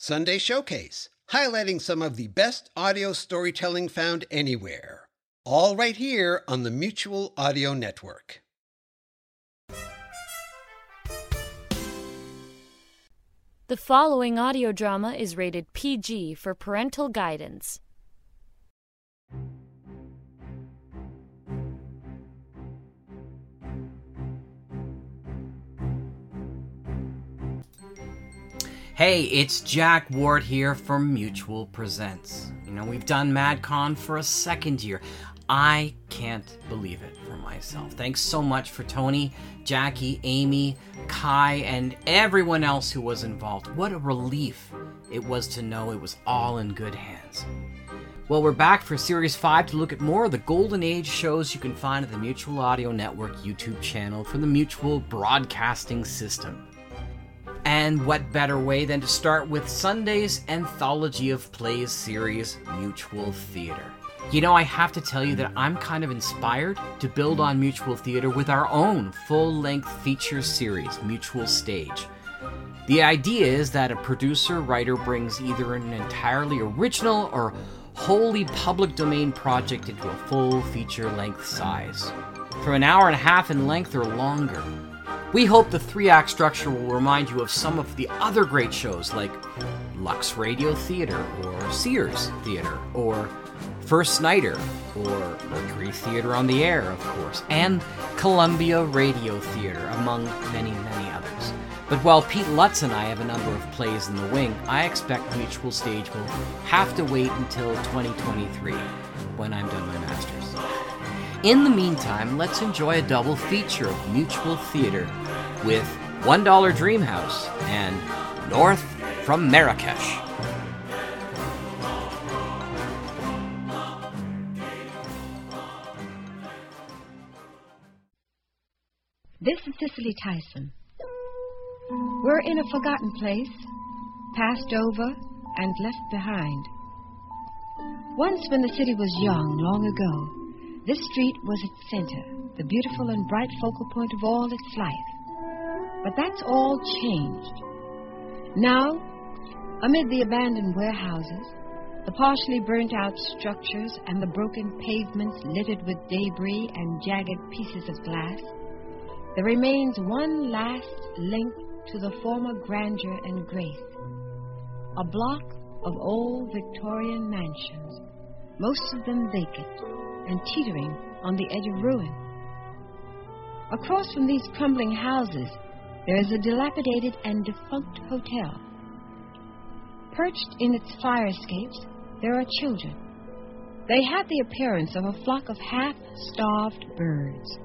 Sunday Showcase, highlighting some of the best audio storytelling found anywhere. All right here on the Mutual Audio Network. The following audio drama is rated PG for parental guidance. Hey, it's Jack Ward here from Mutual Presents. You know, we've done MadCon for a second year. I can't believe it for myself. Thanks so much for Tony, Jackie, Amy, Kai, and everyone else who was involved. What a relief it was to know it was all in good hands. Well, we're back for Series 5 to look at more of the Golden Age shows you can find at the Mutual Audio Network YouTube channel for the Mutual Broadcasting System. And what better way than to start with Sunday's Anthology of Plays series, Mutual Theater. You know, I have to tell you that I'm kind of inspired to build on Mutual Theater with our own full length feature series, Mutual Stage. The idea is that a producer writer brings either an entirely original or wholly public domain project into a full feature length size, from an hour and a half in length or longer. We hope the three act structure will remind you of some of the other great shows like Lux Radio Theater or Sears Theater or First Nighter or Mercury Theater on the Air, of course, and Columbia Radio Theater, among many, many others. But while Pete Lutz and I have a number of plays in the wing, I expect Mutual Stage will have to wait until 2023 when I'm done my master's. In the meantime, let's enjoy a double feature of Mutual Theater with $1 Dreamhouse and North from Marrakesh. This is Cicely Tyson. We're in a forgotten place, passed over and left behind. Once, when the city was young, long ago, this street was its center, the beautiful and bright focal point of all its life. But that's all changed. Now, amid the abandoned warehouses, the partially burnt out structures, and the broken pavements littered with debris and jagged pieces of glass, there remains one last link to the former grandeur and grace. A block of old Victorian mansions, most of them vacant and teetering on the edge of ruin. Across from these crumbling houses, there is a dilapidated and defunct hotel. Perched in its fire escapes, there are children. They have the appearance of a flock of half starved birds.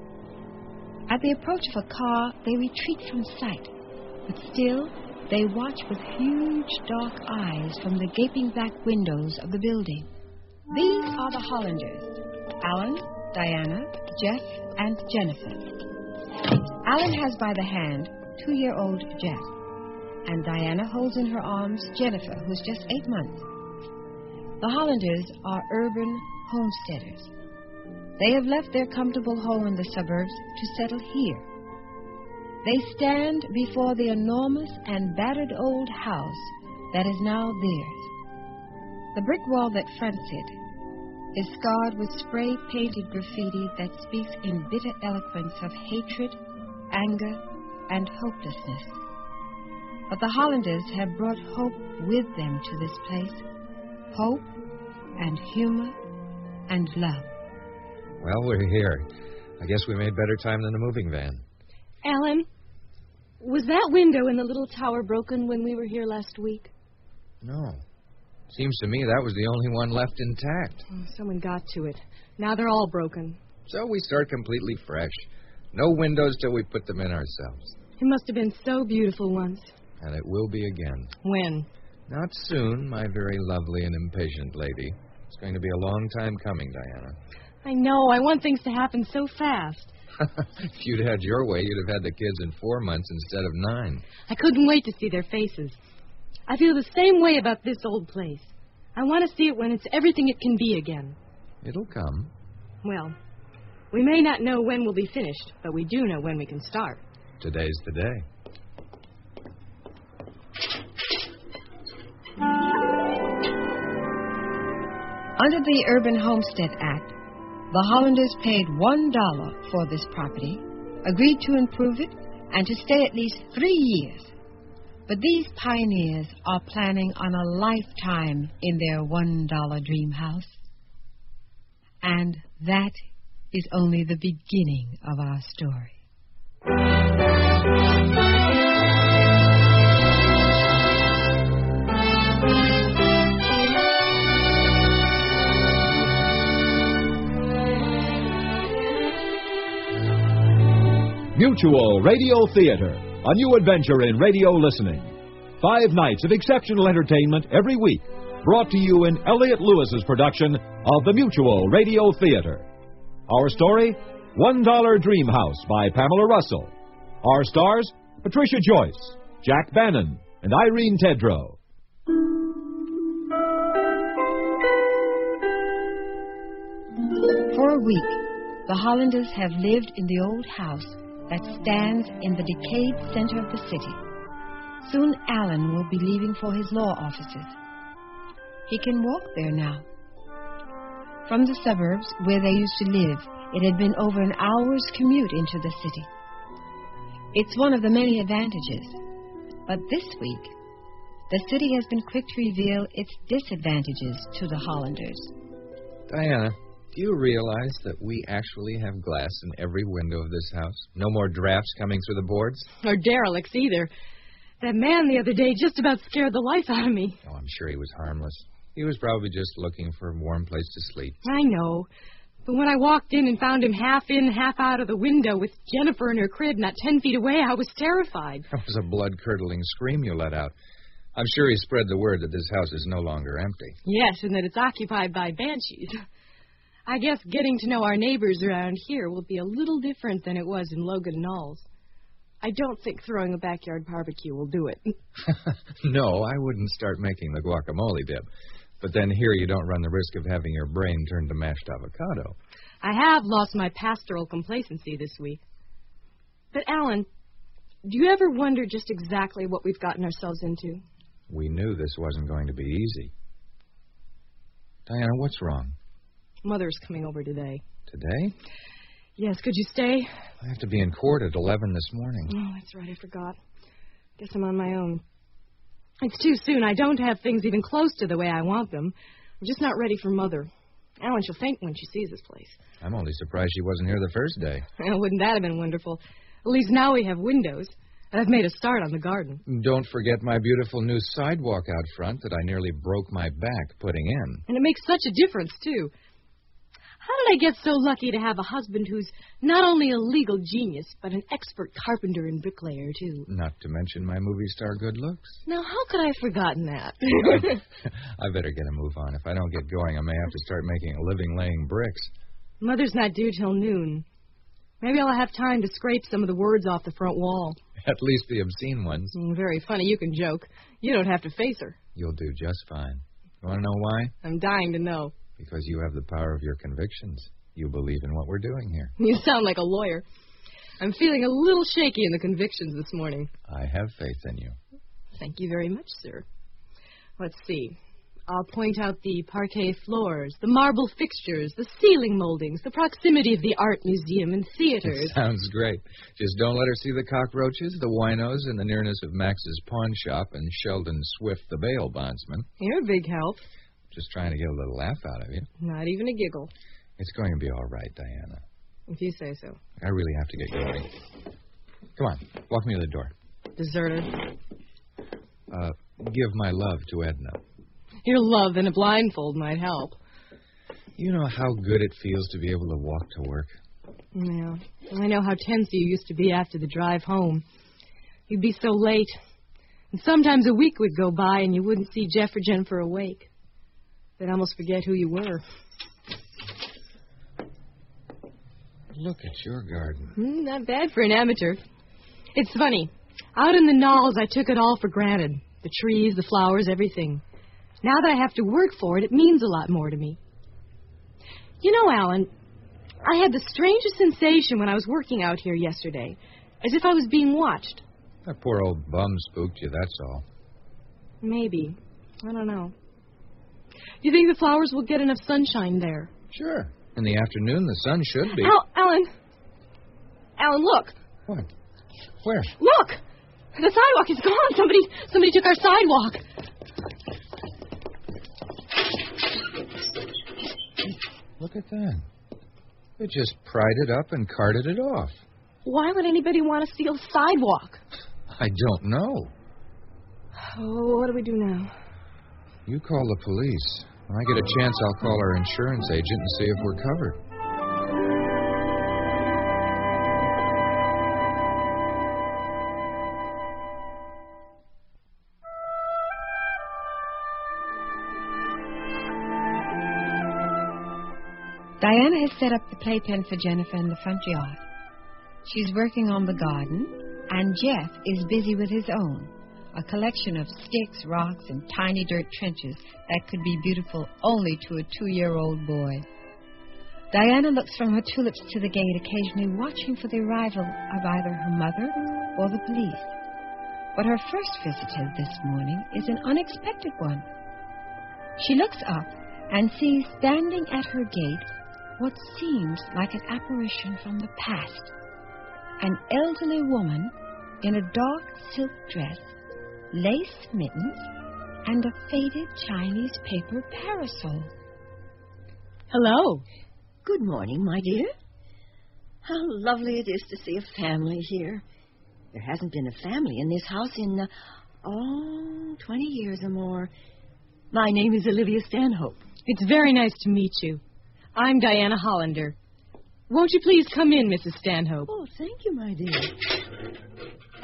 At the approach of a car, they retreat from sight, but still they watch with huge dark eyes from the gaping back windows of the building. These are the Hollanders Alan, Diana, Jeff, and Jennifer. Alan has by the hand two year old Jeff, and Diana holds in her arms Jennifer, who's just eight months. The Hollanders are urban homesteaders. They have left their comfortable home in the suburbs to settle here. They stand before the enormous and battered old house that is now theirs. The brick wall that fronts it is scarred with spray painted graffiti that speaks in bitter eloquence of hatred, anger, and hopelessness. But the Hollanders have brought hope with them to this place hope and humor and love. Well, we're here. I guess we made better time than the moving van. Alan, was that window in the little tower broken when we were here last week? No. Seems to me that was the only one left intact. Oh, someone got to it. Now they're all broken. So we start completely fresh. No windows till we put them in ourselves. It must have been so beautiful once. And it will be again. When? Not soon, my very lovely and impatient lady. It's going to be a long time coming, Diana. I know. I want things to happen so fast. if you'd had your way, you'd have had the kids in four months instead of nine. I couldn't wait to see their faces. I feel the same way about this old place. I want to see it when it's everything it can be again. It'll come. Well, we may not know when we'll be finished, but we do know when we can start. Today's the day. Under the Urban Homestead Act, the Hollanders paid $1 for this property, agreed to improve it, and to stay at least three years but these pioneers are planning on a lifetime in their one dollar dream house. And that is only the beginning of our story. Mutual Radio Theater, a new adventure in radio listening. Five nights of exceptional entertainment every week, brought to you in Elliot Lewis's production of the Mutual Radio Theater. Our story, One Dollar Dream House by Pamela Russell. Our stars, Patricia Joyce, Jack Bannon, and Irene Tedrow. For a week, the Hollanders have lived in the old house that stands in the decayed center of the city. Soon Alan will be leaving for his law offices. He can walk there now. From the suburbs where they used to live, it had been over an hour's commute into the city. It's one of the many advantages. But this week, the city has been quick to reveal its disadvantages to the Hollanders. Diana, do you realize that we actually have glass in every window of this house? No more drafts coming through the boards? Or derelicts either. That man the other day just about scared the life out of me. Oh, I'm sure he was harmless. He was probably just looking for a warm place to sleep. I know. But when I walked in and found him half in, half out of the window with Jennifer in her crib not ten feet away, I was terrified. That was a blood curdling scream you let out. I'm sure he spread the word that this house is no longer empty. Yes, and that it's occupied by banshees. I guess getting to know our neighbors around here will be a little different than it was in Logan Knolls. I don't think throwing a backyard barbecue will do it. no, I wouldn't start making the guacamole dip. But then here you don't run the risk of having your brain turned to mashed avocado. I have lost my pastoral complacency this week. But, Alan, do you ever wonder just exactly what we've gotten ourselves into? We knew this wasn't going to be easy. Diana, what's wrong? Mother's coming over today. Today? Yes, could you stay? I have to be in court at 11 this morning. Oh, that's right, I forgot. Guess I'm on my own. It's too soon. I don't have things even close to the way I want them. I'm just not ready for Mother. Alan, she'll faint when she sees this place. I'm only surprised she wasn't here the first day. Well, wouldn't that have been wonderful? At least now we have windows. And I've made a start on the garden. Don't forget my beautiful new sidewalk out front that I nearly broke my back putting in. And it makes such a difference, too. How did I get so lucky to have a husband who's not only a legal genius, but an expert carpenter and bricklayer, too? Not to mention my movie star good looks. Now, how could I have forgotten that? I better get a move on. If I don't get going, I may have to start making a living laying bricks. Mother's not due till noon. Maybe I'll have time to scrape some of the words off the front wall. At least the obscene ones. Mm, very funny. You can joke. You don't have to face her. You'll do just fine. You want to know why? I'm dying to know. Because you have the power of your convictions. You believe in what we're doing here. You sound like a lawyer. I'm feeling a little shaky in the convictions this morning. I have faith in you. Thank you very much, sir. Let's see. I'll point out the parquet floors, the marble fixtures, the ceiling moldings, the proximity of the art museum and theaters. It Sounds great. Just don't let her see the cockroaches, the winos, and the nearness of Max's pawn shop and Sheldon Swift, the bail bondsman. You're a big help. Just trying to get a little laugh out of you. Not even a giggle. It's going to be all right, Diana. If you say so. I really have to get going. Come on, walk me to the door. Deserter. Uh, give my love to Edna. Your love in a blindfold might help. You know how good it feels to be able to walk to work. Yeah. I know how tense you used to be after the drive home. You'd be so late. And sometimes a week would go by and you wouldn't see Jeff or Jennifer awake. They'd almost forget who you were. Look at your garden. Hmm, not bad for an amateur. It's funny. Out in the knolls, I took it all for granted the trees, the flowers, everything. Now that I have to work for it, it means a lot more to me. You know, Alan, I had the strangest sensation when I was working out here yesterday, as if I was being watched. That poor old bum spooked you, that's all. Maybe. I don't know. Do you think the flowers will get enough sunshine there? Sure. In the afternoon, the sun should be. Al- Alan. Alan, look. What? Where? Look. The sidewalk is gone. Somebody, somebody took our sidewalk. Look at that. They just pried it up and carted it off. Why would anybody want to steal sidewalk? I don't know. Oh, what do we do now? You call the police. When I get a chance, I'll call our insurance agent and see if we're covered. Diana has set up the playpen for Jennifer in the front yard. She's working on the garden, and Jeff is busy with his own a collection of sticks, rocks, and tiny dirt trenches that could be beautiful only to a two year old boy. Diana looks from her tulips to the gate, occasionally watching for the arrival of either her mother or the police. But her first visitor this morning is an unexpected one. She looks up and sees standing at her gate what seems like an apparition from the past. An elderly woman in a dark silk dress, lace mittens, and a faded Chinese paper parasol. Hello. Good morning, my dear. How lovely it is to see a family here. There hasn't been a family in this house in, uh, oh, 20 years or more. My name is Olivia Stanhope. It's very nice to meet you. I'm Diana Hollander. Won't you please come in, Mrs. Stanhope? Oh, thank you, my dear.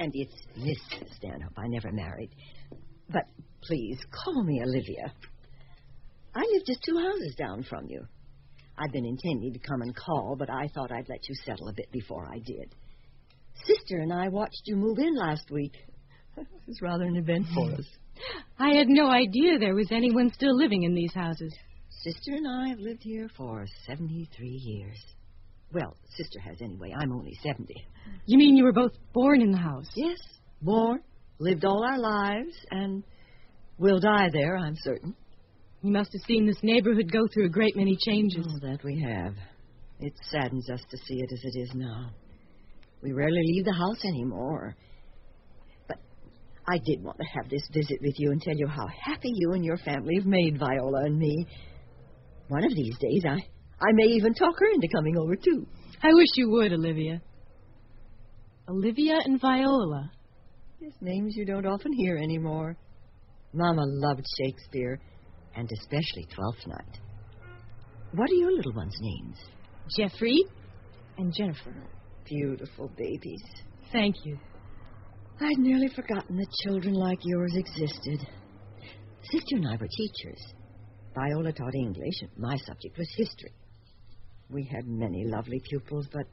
And it's Miss Stanhope. I never married. But please, call me Olivia. I live just two houses down from you. I've been intending to come and call, but I thought I'd let you settle a bit before I did. Sister and I watched you move in last week. It was rather an event for mm. us. I had no idea there was anyone still living in these houses. Sister and I have lived here for 73 years. Well, Sister has anyway. I'm only 70. You mean you were both born in the house? Yes, born, lived all our lives, and will die there, I'm certain. You must have seen this neighborhood go through a great many changes. Oh, that we have. It saddens us to see it as it is now. We rarely leave the house anymore. But I did want to have this visit with you and tell you how happy you and your family have made Viola and me. One of these days, I, I may even talk her into coming over, too. I wish you would, Olivia. Olivia and Viola. Yes, names you don't often hear anymore. Mama loved Shakespeare, and especially Twelfth Night. What are your little ones' names? Jeffrey and Jennifer. Beautiful babies. Thank you. I'd nearly forgotten that children like yours existed. Sister and I were teachers. Viola taught English, and my subject was history. We had many lovely pupils, but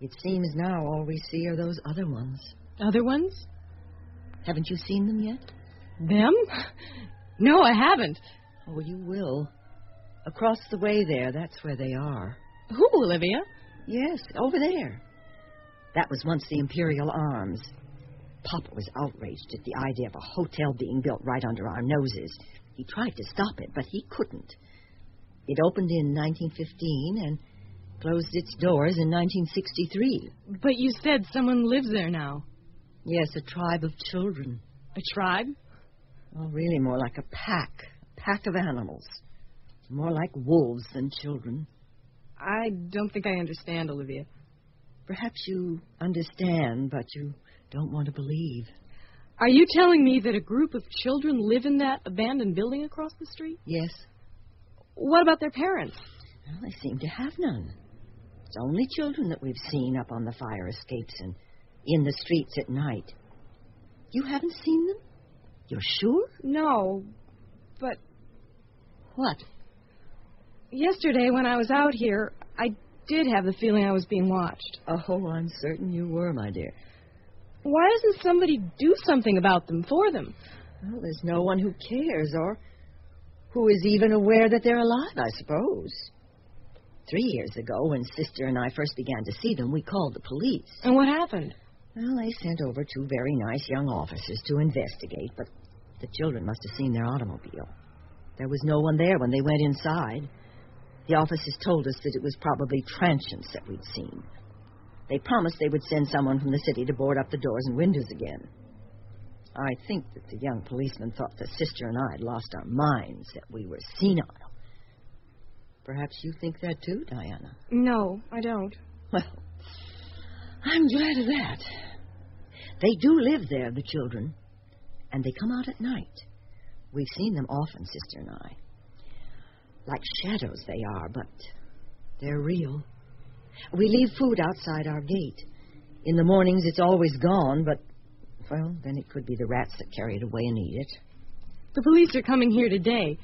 it seems now all we see are those other ones. Other ones? Haven't you seen them yet? Them? No, I haven't. Oh, you will. Across the way there, that's where they are. Who, Olivia? Yes, over there. That was once the Imperial Arms. Papa was outraged at the idea of a hotel being built right under our noses. He tried to stop it, but he couldn't. It opened in 1915 and closed its doors in 1963. But you said someone lives there now. Yes, a tribe of children. A tribe? Well, really more like a pack. A pack of animals. More like wolves than children. I don't think I understand, Olivia. Perhaps you understand, but you don't want to believe. Are you telling me that a group of children live in that abandoned building across the street? Yes, What about their parents? well, they seem to have none. It's only children that we've seen up on the fire escapes and in the streets at night. You haven't seen them? You're sure? No, but What? yesterday when I was out here, I did have the feeling I was being watched. Oh, I'm certain you were, my dear. Why doesn't somebody do something about them for them? Well, there's no one who cares or who is even aware that they're alive, I suppose. Three years ago, when Sister and I first began to see them, we called the police. And what happened? Well, they sent over two very nice young officers to investigate, but the children must have seen their automobile. There was no one there when they went inside. The officers told us that it was probably transients that we'd seen. They promised they would send someone from the city to board up the doors and windows again. I think that the young policeman thought that Sister and I had lost our minds, that we were senile. Perhaps you think that too, Diana. No, I don't. Well, I'm glad of that. They do live there, the children, and they come out at night. We've seen them often, Sister and I. Like shadows they are, but they're real. We leave food outside our gate. In the mornings it's always gone, but, well, then it could be the rats that carry it away and eat it. The police are coming here today.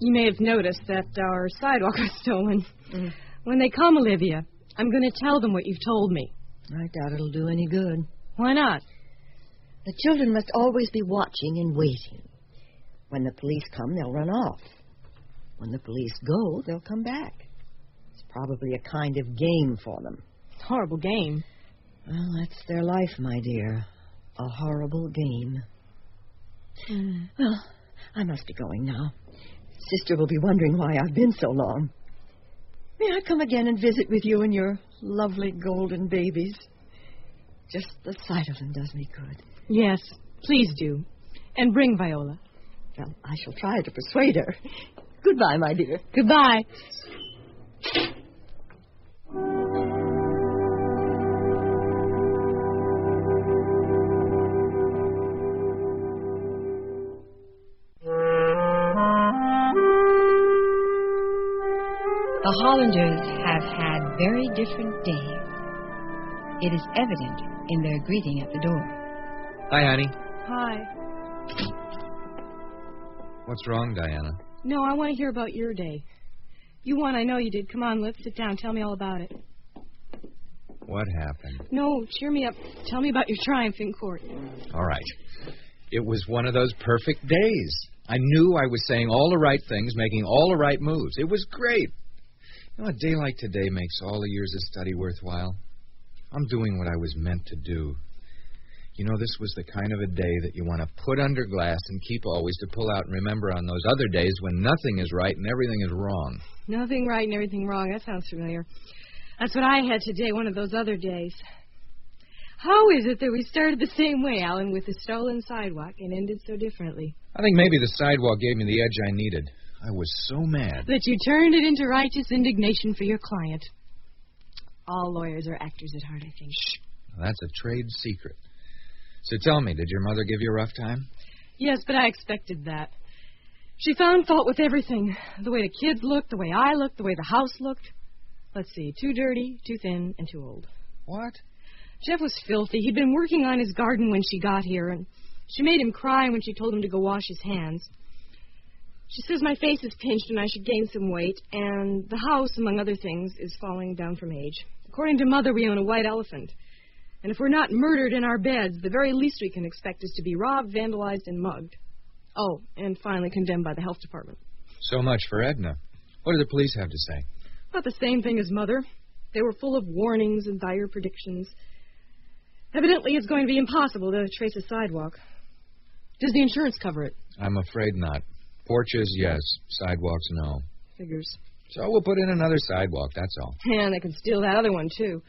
You may have noticed that our sidewalk was stolen. Mm. When they come, Olivia, I'm going to tell them what you've told me. I doubt it'll do any good. Why not? The children must always be watching and waiting. When the police come, they'll run off. When the police go, they'll come back. It's probably a kind of game for them. Horrible game. Well, that's their life, my dear. A horrible game. Hmm. Well, I must be going now. Sister will be wondering why I've been so long. May I come again and visit with you and your lovely golden babies? Just the sight of them does me good. Yes, please do. And bring Viola. Well, I shall try to persuade her. Goodbye, my dear. Goodbye. The Hollanders have had very different days. It is evident in their greeting at the door. Hi, honey. Hi. What's wrong, Diana? No, I want to hear about your day. You won, I know you did. Come on, let's sit down. Tell me all about it. What happened? No, cheer me up. Tell me about your triumph in court. All right. It was one of those perfect days. I knew I was saying all the right things, making all the right moves. It was great. You know, a day like today makes all the years of study worthwhile. I'm doing what I was meant to do. You know, this was the kind of a day that you want to put under glass and keep always to pull out and remember on those other days when nothing is right and everything is wrong. Nothing right and everything wrong. That sounds familiar. That's what I had today, one of those other days. How is it that we started the same way, Alan, with the stolen sidewalk and ended so differently? I think maybe the sidewalk gave me the edge I needed. I was so mad. That you turned it into righteous indignation for your client. All lawyers are actors at heart, I think. That's a trade secret. So tell me, did your mother give you a rough time? Yes, but I expected that. She found fault with everything. The way the kids looked, the way I looked, the way the house looked. Let's see, too dirty, too thin, and too old. What? Jeff was filthy. He'd been working on his garden when she got here, and she made him cry when she told him to go wash his hands. She says my face is pinched and I should gain some weight, and the house, among other things, is falling down from age. According to Mother, we own a white elephant. And if we're not murdered in our beds, the very least we can expect is to be robbed, vandalized, and mugged. Oh, and finally condemned by the health department. So much for Edna. What do the police have to say? About the same thing as Mother. They were full of warnings and dire predictions. Evidently, it's going to be impossible to trace a sidewalk. Does the insurance cover it? I'm afraid not. Porches, yes. Sidewalks, no. Figures. So we'll put in another sidewalk, that's all. And they can steal that other one, too.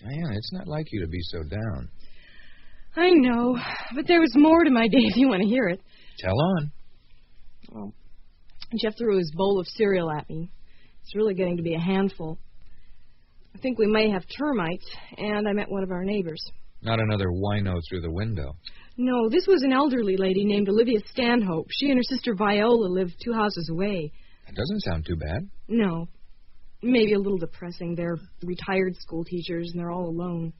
Diana, it's not like you to be so down. I know, but there was more to my day if you want to hear it. Tell on. Well, Jeff threw his bowl of cereal at me. It's really getting to be a handful. I think we may have termites, and I met one of our neighbors. Not another wino through the window. No, this was an elderly lady named Olivia Stanhope. She and her sister Viola lived two houses away. That doesn't sound too bad. No. Maybe a little depressing. They're retired school teachers and they're all alone.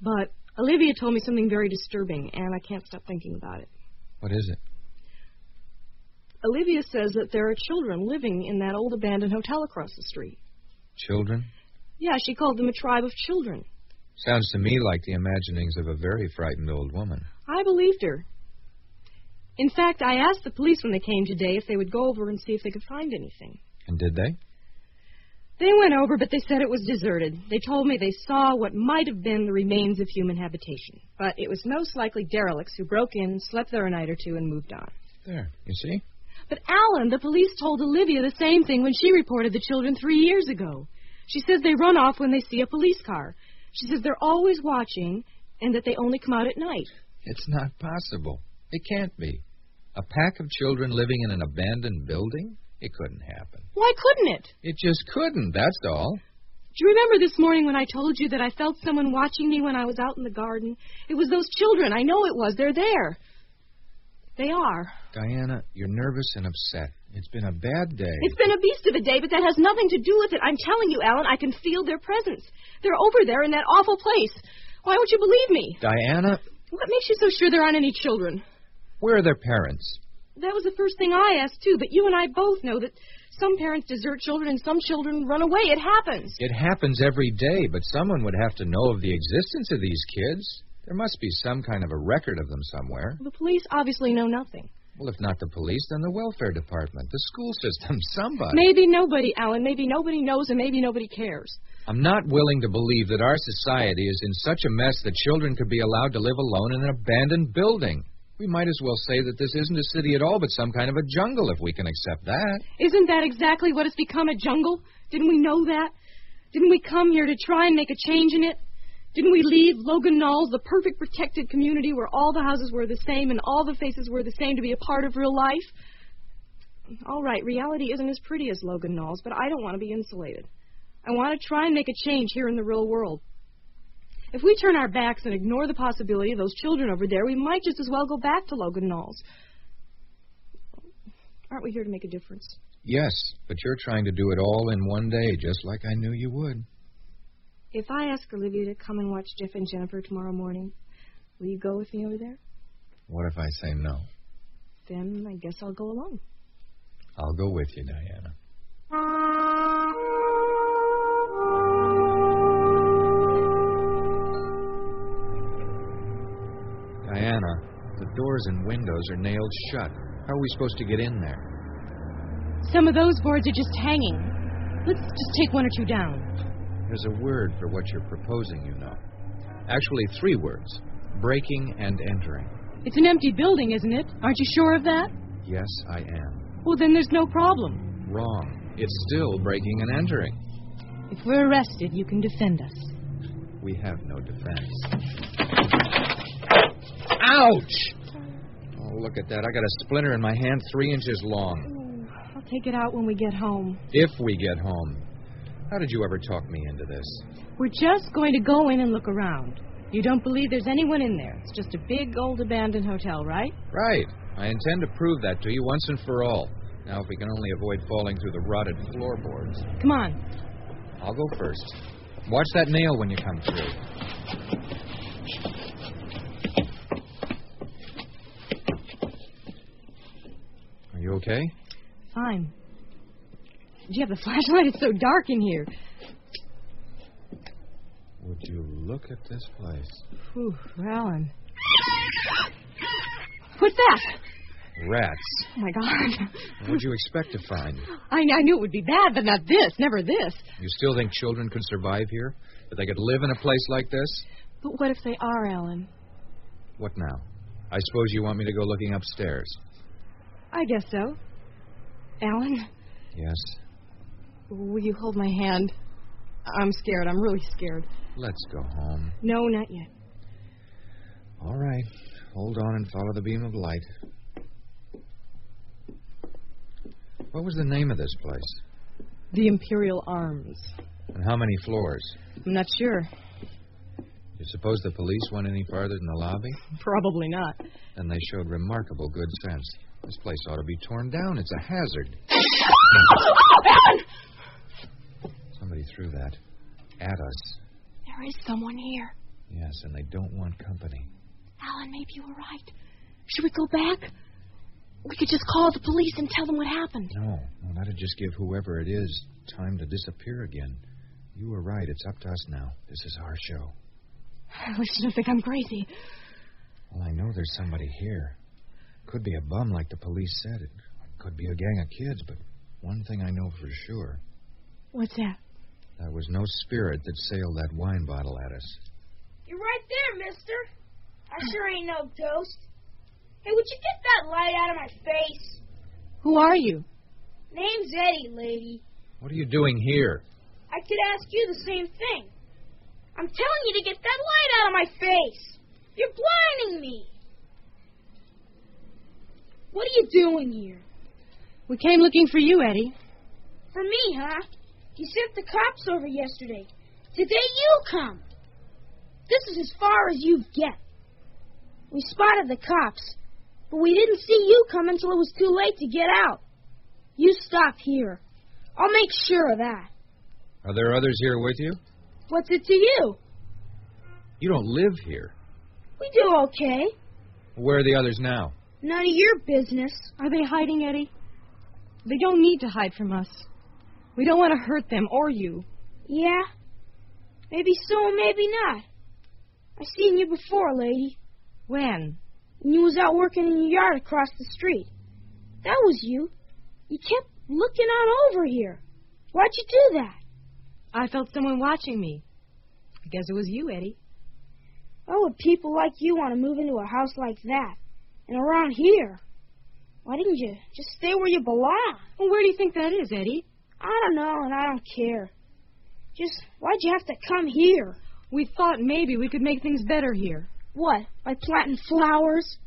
But Olivia told me something very disturbing, and I can't stop thinking about it. What is it? Olivia says that there are children living in that old abandoned hotel across the street. Children? Yeah, she called them a tribe of children. Sounds to me like the imaginings of a very frightened old woman. I believed her. In fact, I asked the police when they came today if they would go over and see if they could find anything. And did they? They went over, but they said it was deserted. They told me they saw what might have been the remains of human habitation, but it was most likely derelicts who broke in, slept there a night or two, and moved on. There, you see? But Alan, the police told Olivia the same thing when she reported the children three years ago. She says they run off when they see a police car. She says they're always watching and that they only come out at night. It's not possible. It can't be. A pack of children living in an abandoned building? It couldn't happen. Why couldn't it? It just couldn't, that's all. Do you remember this morning when I told you that I felt someone watching me when I was out in the garden? It was those children. I know it was. They're there. They are. Diana, you're nervous and upset. It's been a bad day. It's been a beast of a day, but that has nothing to do with it. I'm telling you, Alan, I can feel their presence. They're over there in that awful place. Why won't you believe me? Diana, What makes you so sure there aren't any children? where are their parents? That was the first thing I asked, too, but you and I both know that some parents desert children and some children run away. It happens. It happens every day, but someone would have to know of the existence of these kids. There must be some kind of a record of them somewhere. The police obviously know nothing. Well, if not the police, then the welfare department, the school system, somebody. Maybe nobody, Alan. Maybe nobody knows and maybe nobody cares. I'm not willing to believe that our society is in such a mess that children could be allowed to live alone in an abandoned building. We might as well say that this isn't a city at all, but some kind of a jungle, if we can accept that. Isn't that exactly what has become a jungle? Didn't we know that? Didn't we come here to try and make a change in it? Didn't we leave Logan Knolls, the perfect protected community where all the houses were the same and all the faces were the same, to be a part of real life? All right, reality isn't as pretty as Logan Knolls, but I don't want to be insulated. I want to try and make a change here in the real world. If we turn our backs and ignore the possibility of those children over there, we might just as well go back to Logan Knolls. Aren't we here to make a difference? Yes, but you're trying to do it all in one day, just like I knew you would. If I ask Olivia to come and watch Jeff and Jennifer tomorrow morning, will you go with me over there? What if I say no? Then I guess I'll go alone. I'll go with you, Diana. Diana, the doors and windows are nailed shut. How are we supposed to get in there? Some of those boards are just hanging. Let's just take one or two down. There's a word for what you're proposing, you know. Actually, three words breaking and entering. It's an empty building, isn't it? Aren't you sure of that? Yes, I am. Well, then there's no problem. Wrong. It's still breaking and entering. If we're arrested, you can defend us. We have no defense. Ouch! Oh, look at that. I got a splinter in my hand three inches long. I'll take it out when we get home. If we get home. How did you ever talk me into this? We're just going to go in and look around. You don't believe there's anyone in there. It's just a big old abandoned hotel, right? Right. I intend to prove that to you once and for all. Now, if we can only avoid falling through the rotted floorboards. Come on. I'll go first. Watch that nail when you come through. Are you okay? Fine. Do you have the flashlight? It's so dark in here. Would you look at this place? Whew, Alan. What's that? Rats. Oh, my God. What'd you expect to find? I, I knew it would be bad, but not this. Never this. You still think children could survive here? That they could live in a place like this? But what if they are, Alan? What now? I suppose you want me to go looking upstairs. I guess so. Alan, Yes. Will you hold my hand? I'm scared. I'm really scared. Let's go home. No, not yet. All right. Hold on and follow the beam of light. What was the name of this place? The Imperial Arms. And how many floors? I'm not sure. You suppose the police went any farther than the lobby? Probably not. Then they showed remarkable good sense. This place ought to be torn down. It's a hazard. Somebody threw that at us. There is someone here. Yes, and they don't want company. Alan, maybe you were right. Should we go back? We could just call the police and tell them what happened. No, no, that'd just give whoever it is time to disappear again. You were right. It's up to us now. This is our show. I wish you don't think I'm crazy. Well, I know there's somebody here. Could be a bum like the police said. It could be a gang of kids, but one thing I know for sure. What's that? There was no spirit that sailed that wine bottle at us. You're right there, mister. I sure ain't no ghost. Hey, would you get that light out of my face? Who are you? Name's Eddie, lady. What are you doing here? I could ask you the same thing. I'm telling you to get that light out of my face. You're blinding me. What are you doing here? We came looking for you, Eddie. For me, huh? You sent the cops over yesterday. Today you come. This is as far as you get. We spotted the cops, but we didn't see you come until it was too late to get out. You stop here. I'll make sure of that. Are there others here with you? What's it to you? You don't live here. We do okay. Where are the others now? None of your business. Are they hiding, Eddie? They don't need to hide from us. We don't want to hurt them or you. Yeah? Maybe so, maybe not. I seen you before, lady. When? When you was out working in your yard across the street. That was you. You kept looking on over here. Why'd you do that? I felt someone watching me. I guess it was you, Eddie. Why would people like you want to move into a house like that? And around here? Why didn't you just stay where you belong? Well, where do you think that is, Eddie? I don't know, and I don't care. Just why'd you have to come here? We thought maybe we could make things better here. What? By planting flowers?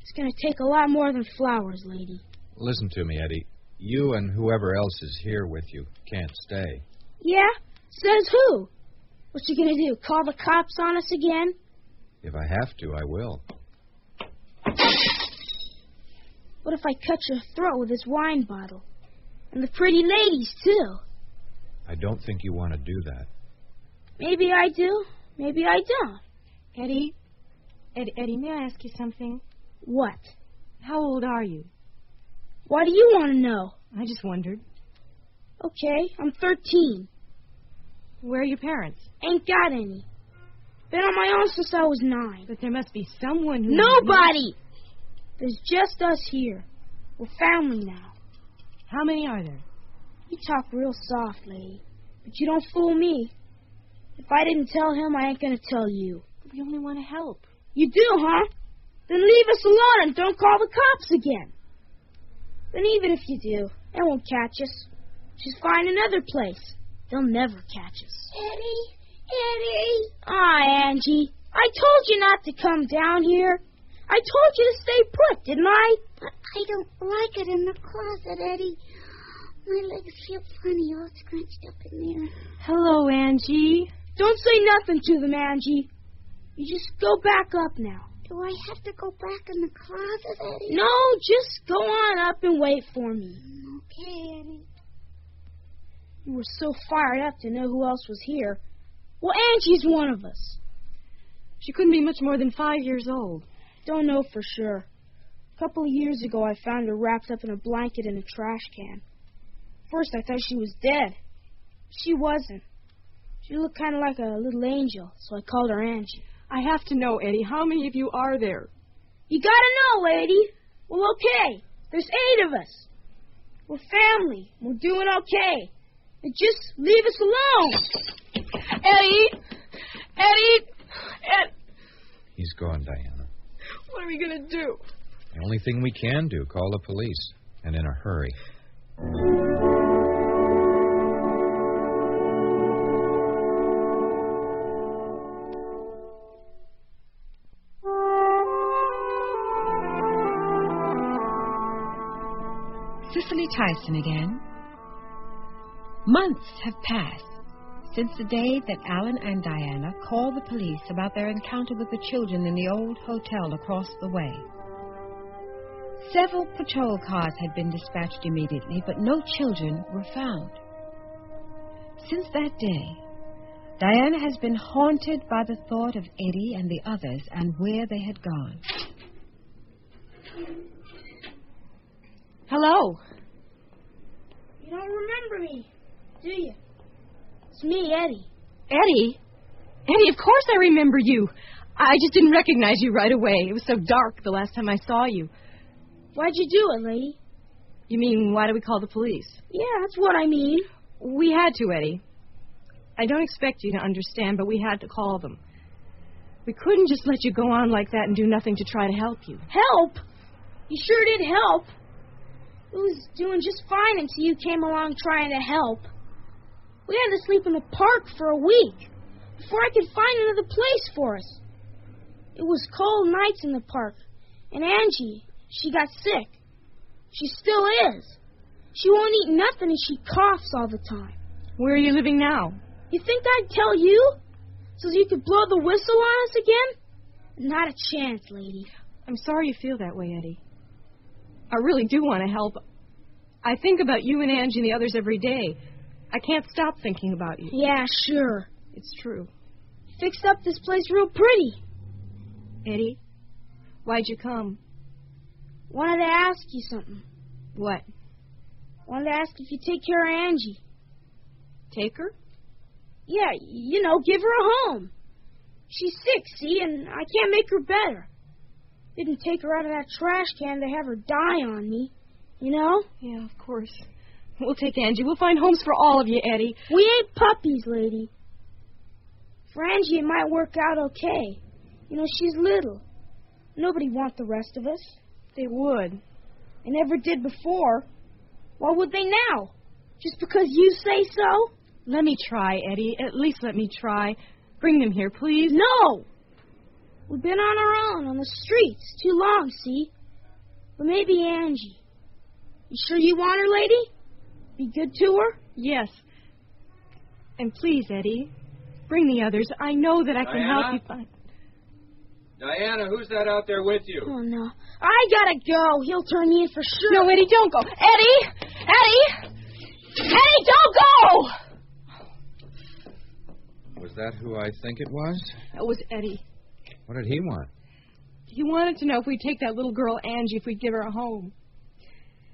It's gonna take a lot more than flowers, lady. Listen to me, Eddie. You and whoever else is here with you can't stay. Yeah? Says who? What you gonna do? Call the cops on us again? If I have to, I will. What if I cut your throat with this wine bottle? And the pretty ladies, too. I don't think you want to do that. Maybe I do. Maybe I don't. Eddie? Ed- Eddie, may I ask you something? What? How old are you? Why do you want to know? I just wondered. Okay, I'm 13. Where are your parents? Ain't got any. Been on my own since I was nine. But there must be someone who. Nobody! There's just us here. We're family now. How many are there? You talk real soft, lady. But you don't fool me. If I didn't tell him, I ain't gonna tell you. We only want to help. You do, huh? Then leave us alone and don't call the cops again. Then even if you do, they won't catch us. Just find another place. They'll never catch us. Eddie, Eddie. Ah, Angie, I told you not to come down here. I told you to stay put, didn't I? But I don't like it in the closet, Eddie. My legs feel funny, all scrunched up in there. Hello, Angie. Don't say nothing to them, Angie. You just go back up now. Do I have to go back in the closet, Eddie? No, just go on up and wait for me. Okay, Eddie. You were so fired up to know who else was here. Well, Angie's one of us. She couldn't be much more than five years old. I don't know for sure. A couple of years ago, I found her wrapped up in a blanket in a trash can. First, I thought she was dead. She wasn't. She looked kind of like a little angel, so I called her Angie. I have to know, Eddie, how many of you are there? You gotta know, lady. Well, okay. There's eight of us. We're family. We're doing okay. And just leave us alone. Eddie! Eddie! Ed- He's gone, Diana. What are we going to do? The only thing we can do, call the police. And in a hurry. Cicely Tyson again. Months have passed since the day that Alan and Diana called the police about their encounter with the children in the old hotel across the way. Several patrol cars had been dispatched immediately, but no children were found. Since that day, Diana has been haunted by the thought of Eddie and the others and where they had gone. Hello. You don't remember me, do you? It's me, Eddie. Eddie? Eddie, of course I remember you. I just didn't recognize you right away. It was so dark the last time I saw you. Why'd you do it, lady? You mean, why did we call the police? Yeah, that's what I mean. We had to, Eddie. I don't expect you to understand, but we had to call them. We couldn't just let you go on like that and do nothing to try to help you. Help? You sure did help. It was doing just fine until you came along trying to help. We had to sleep in the park for a week before I could find another place for us. It was cold nights in the park, and Angie, she got sick. She still is. She won't eat nothing and she coughs all the time. Where are you living now? You think I'd tell you? So you could blow the whistle on us again? Not a chance, lady. I'm sorry you feel that way, Eddie. I really do want to help. I think about you and Angie and the others every day. I can't stop thinking about you. Yeah, sure. It's true. Fixed up this place real pretty. Eddie, why'd you come? Wanted to ask you something. What? Wanted to ask if you take care of Angie. Take her? Yeah, you know, give her a home. She's sick, see, and I can't make her better. Didn't take her out of that trash can to have her die on me. You know? Yeah, of course. We'll take Angie. We'll find homes for all of you, Eddie. We ain't puppies, lady. For Angie, it might work out okay. You know, she's little. Nobody want the rest of us. They would. They never did before. Why would they now? Just because you say so? Let me try, Eddie. At least let me try. Bring them here, please. No! We've been on our own on the streets too long, see? But maybe Angie. You sure you want her, lady? Be good to her? Yes. And please, Eddie, bring the others. I know that I can Diana? help you find. Diana, who's that out there with you? Oh, no. I gotta go. He'll turn me in for sure. No, Eddie, don't go. Eddie! Eddie! Eddie, don't go! Was that who I think it was? That was Eddie. What did he want? He wanted to know if we'd take that little girl, Angie, if we'd give her a home.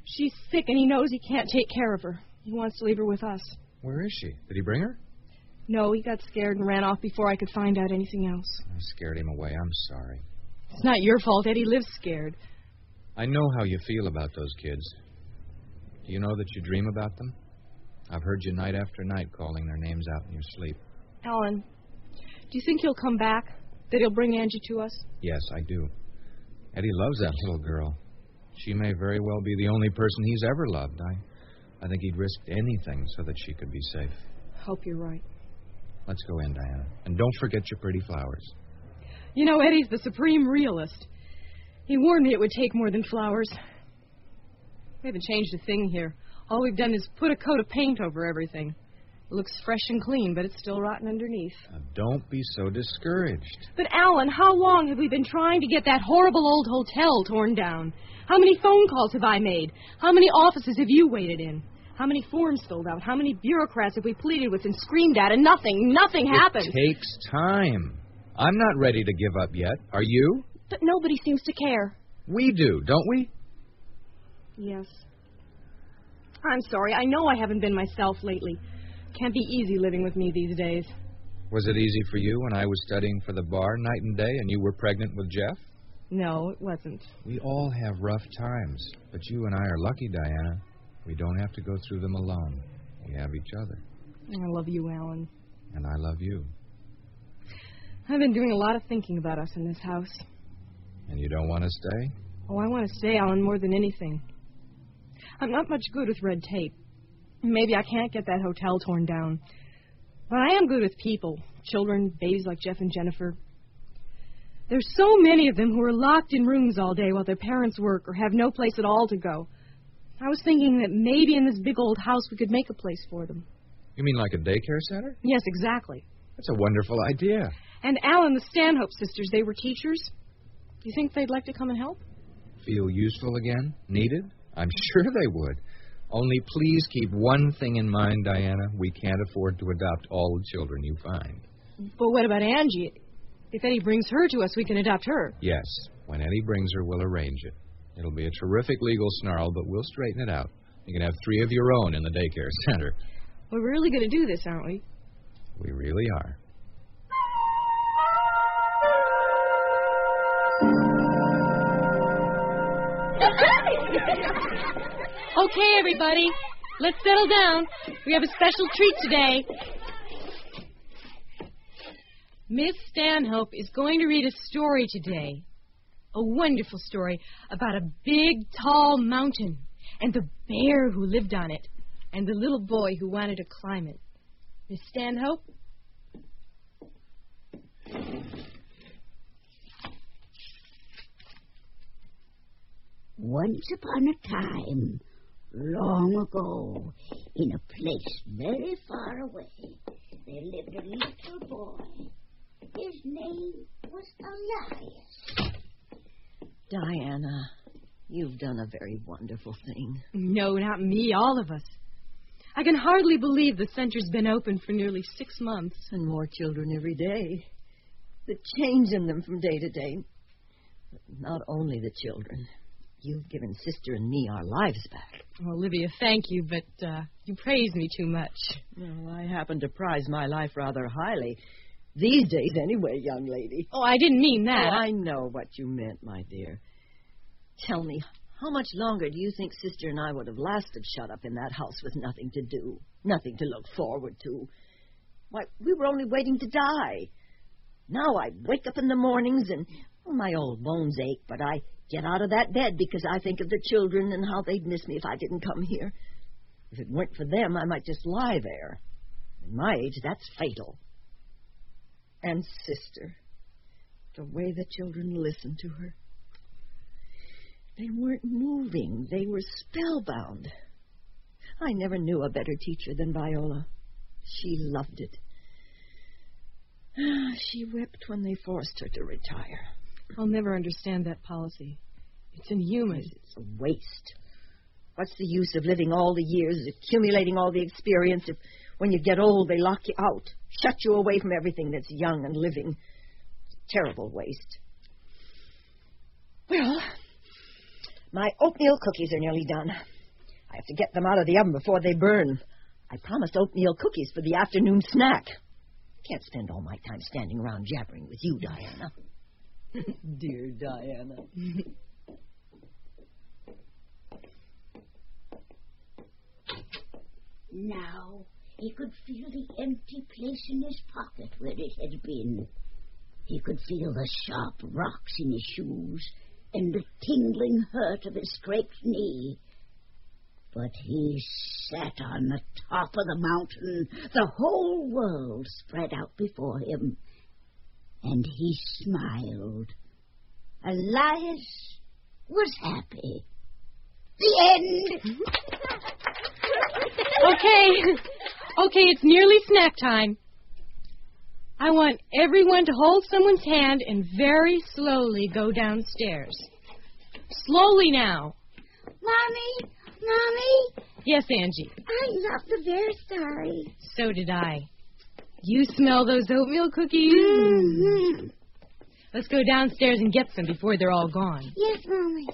She's sick, and he knows he can't take care of her. He wants to leave her with us. Where is she? Did he bring her? No, he got scared and ran off before I could find out anything else. I scared him away. I'm sorry. It's not your fault. Eddie lives scared. I know how you feel about those kids. Do you know that you dream about them? I've heard you night after night calling their names out in your sleep. Alan, do you think he'll come back? That he'll bring Angie to us? Yes, I do. Eddie loves that little girl. She may very well be the only person he's ever loved. I, I think he'd risk anything so that she could be safe. Hope you're right. Let's go in, Diana. And don't forget your pretty flowers. You know, Eddie's the supreme realist. He warned me it would take more than flowers. We haven't changed a thing here. All we've done is put a coat of paint over everything. Looks fresh and clean, but it's still rotten underneath. Now, don't be so discouraged. But, Alan, how long have we been trying to get that horrible old hotel torn down? How many phone calls have I made? How many offices have you waited in? How many forms filled out? How many bureaucrats have we pleaded with and screamed at, and nothing, nothing happened? It takes time. I'm not ready to give up yet. Are you? But nobody seems to care. We do, don't we? Yes. I'm sorry. I know I haven't been myself lately. Can't be easy living with me these days. Was it easy for you when I was studying for the bar night and day and you were pregnant with Jeff? No, it wasn't. We all have rough times, but you and I are lucky, Diana. We don't have to go through them alone. We have each other. I love you, Alan. And I love you. I've been doing a lot of thinking about us in this house. And you don't want to stay? Oh, I want to stay, Alan, more than anything. I'm not much good with red tape. Maybe I can't get that hotel torn down. But I am good with people children, babies like Jeff and Jennifer. There's so many of them who are locked in rooms all day while their parents work or have no place at all to go. I was thinking that maybe in this big old house we could make a place for them. You mean like a daycare center? Yes, exactly. That's a wonderful idea. And Alan, the Stanhope sisters, they were teachers. Do you think they'd like to come and help? Feel useful again? Needed? I'm sure they would. Only please keep one thing in mind, Diana. We can't afford to adopt all the children you find. But what about Angie? If Eddie brings her to us, we can adopt her. Yes, when Eddie brings her, we'll arrange it. It'll be a terrific legal snarl, but we'll straighten it out. You can have three of your own in the daycare center. We're really going to do this, aren't we? We really are. Okay, everybody, let's settle down. We have a special treat today. Miss Stanhope is going to read a story today. A wonderful story about a big, tall mountain and the bear who lived on it, and the little boy who wanted to climb it. Miss Stanhope? Once upon a time, long ago, in a place very far away, there lived a little boy. His name was Elias. Diana, you've done a very wonderful thing. No, not me, all of us. I can hardly believe the center's been open for nearly six months. And more children every day. The change in them from day to day. But not only the children. You've given Sister and me our lives back. Oh, Olivia, thank you, but uh, you praise me too much. Well, I happen to prize my life rather highly. These days, anyway, young lady. Oh, I didn't mean that. Oh, I know what you meant, my dear. Tell me, how much longer do you think Sister and I would have lasted shut up in that house with nothing to do, nothing to look forward to? Why, we were only waiting to die. Now I wake up in the mornings and well, my old bones ache, but I get out of that bed because I think of the children and how they'd miss me if I didn't come here. If it weren't for them, I might just lie there. At my age, that's fatal. And sister, the way the children listened to her. They weren't moving, they were spellbound. I never knew a better teacher than Viola. She loved it. She wept when they forced her to retire. I'll never understand that policy. It's inhuman. It's a waste. What's the use of living all the years, accumulating all the experience, if when you get old they lock you out, shut you away from everything that's young and living? Terrible waste. Well, my oatmeal cookies are nearly done. I have to get them out of the oven before they burn. I promised oatmeal cookies for the afternoon snack. Can't spend all my time standing around jabbering with you, Diana. Dear Diana. Now he could feel the empty place in his pocket where it had been. He could feel the sharp rocks in his shoes and the tingling hurt of his scraped knee. But he sat on the top of the mountain, the whole world spread out before him, and he smiled. Elias was happy. The end. Okay. Okay, it's nearly snack time. I want everyone to hold someone's hand and very slowly go downstairs. Slowly now. Mommy, Mommy, Yes, Angie. I love the bear story. So did I. You smell those oatmeal cookies? Mm-hmm. Let's go downstairs and get some before they're all gone. Yes, Mommy.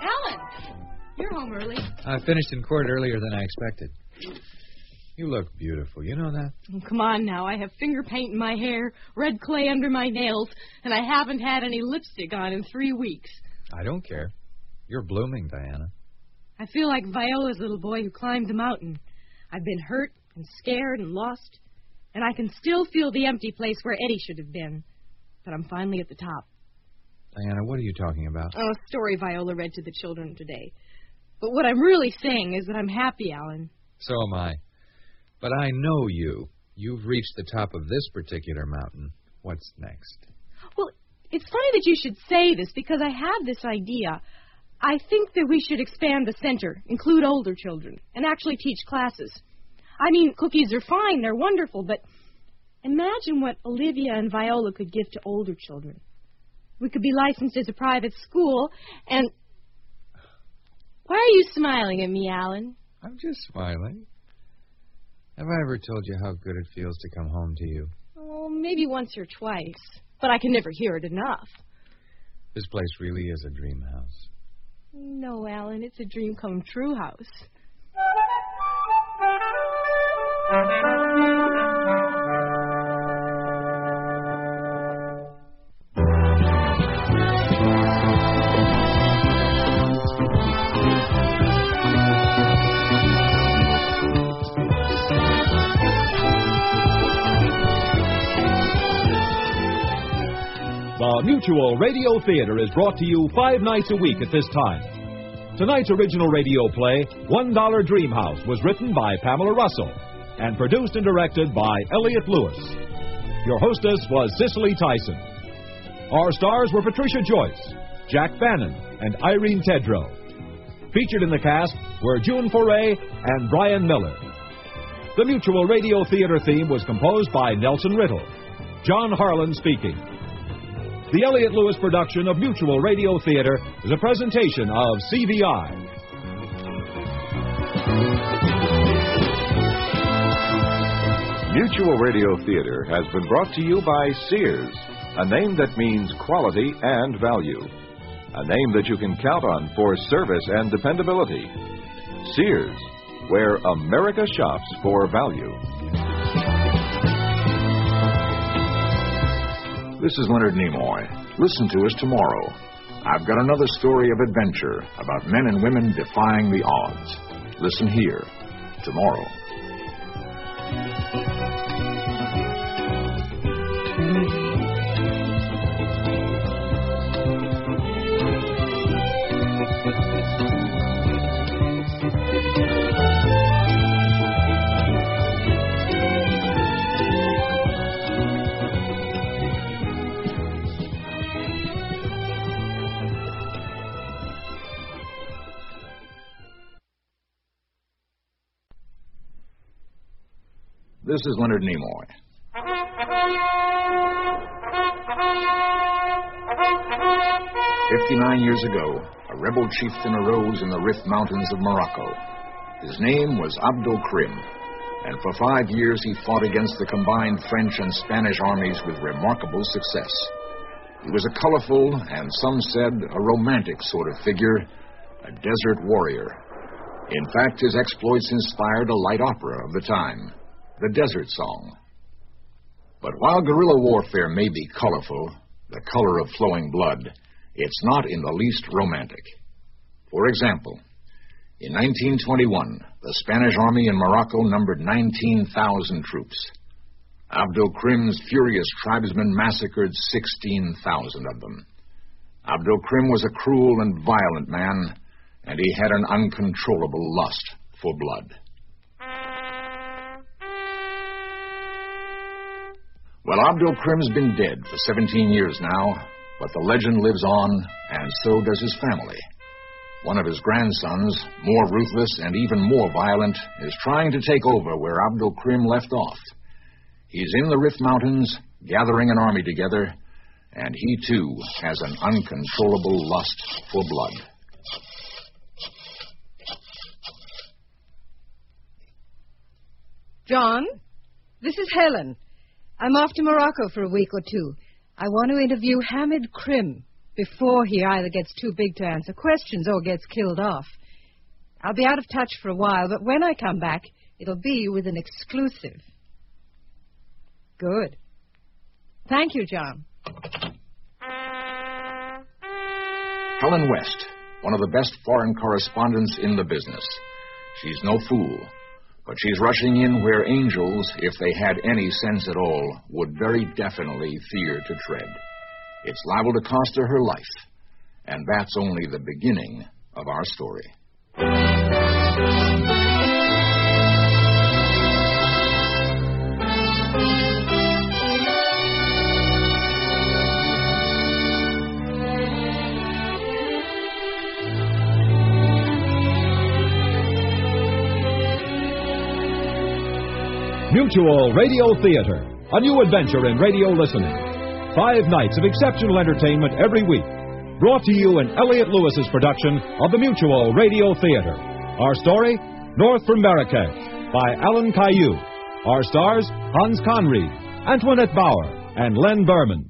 Alan, you're home early. I finished in court earlier than I expected. You look beautiful. You know that? Oh, come on now. I have finger paint in my hair, red clay under my nails, and I haven't had any lipstick on in three weeks. I don't care. You're blooming, Diana. I feel like Viola's little boy who climbed the mountain. I've been hurt and scared and lost, and I can still feel the empty place where Eddie should have been. But I'm finally at the top. Diana, what are you talking about? Oh, a story Viola read to the children today. But what I'm really saying is that I'm happy, Alan. So am I. But I know you. You've reached the top of this particular mountain. What's next? Well, it's funny that you should say this because I have this idea. I think that we should expand the center, include older children, and actually teach classes. I mean, cookies are fine, they're wonderful, but imagine what Olivia and Viola could give to older children. We could be licensed as a private school, and. Why are you smiling at me, Alan? I'm just smiling. Have I ever told you how good it feels to come home to you? Oh, maybe once or twice, but I can never hear it enough. This place really is a dream house. No, Alan, it's a dream come true house. The Mutual Radio Theater is brought to you five nights a week at this time. Tonight's original radio play, One Dollar Dream House, was written by Pamela Russell and produced and directed by Elliott Lewis. Your hostess was Cicely Tyson. Our stars were Patricia Joyce, Jack Bannon, and Irene Tedrow. Featured in the cast were June Foray and Brian Miller. The Mutual Radio Theater theme was composed by Nelson Riddle. John Harlan speaking. The Elliott Lewis production of Mutual Radio Theater is a presentation of CVI. Mutual Radio Theater has been brought to you by Sears, a name that means quality and value. A name that you can count on for service and dependability. Sears, where America shops for value. This is Leonard Nimoy. Listen to us tomorrow. I've got another story of adventure about men and women defying the odds. Listen here tomorrow. This is Leonard Nimoy. Fifty-nine years ago, a rebel chieftain arose in the Rift Mountains of Morocco. His name was Abdul Krim, and for five years he fought against the combined French and Spanish armies with remarkable success. He was a colorful and, some said, a romantic sort of figure, a desert warrior. In fact, his exploits inspired a light opera of the time, the Desert Song. But while guerrilla warfare may be colorful, the color of flowing blood, it's not in the least romantic. For example, in 1921, the Spanish army in Morocco numbered 19,000 troops. Abdul Krim's furious tribesmen massacred 16,000 of them. Abdul Krim was a cruel and violent man, and he had an uncontrollable lust for blood. Well, Abdul Krim's been dead for 17 years now, but the legend lives on, and so does his family. One of his grandsons, more ruthless and even more violent, is trying to take over where Abdul Krim left off. He's in the Rift Mountains, gathering an army together, and he too has an uncontrollable lust for blood. John, this is Helen. I'm off to Morocco for a week or two. I want to interview Hamid Krim before he either gets too big to answer questions or gets killed off. I'll be out of touch for a while, but when I come back, it'll be with an exclusive. Good. Thank you, John. Helen West, one of the best foreign correspondents in the business. She's no fool, but she's rushing in where angels, if they had any sense at all, would very definitely fear to tread. It's liable to cost her her life, and that's only the beginning of our story. Mutual Radio Theater, a new adventure in radio listening. Five nights of exceptional entertainment every week. Brought to you in Elliott Lewis's production of the Mutual Radio Theater. Our story, North from Marrakesh, by Alan Caillou. Our stars, Hans Conried, Antoinette Bower, and Len Birman.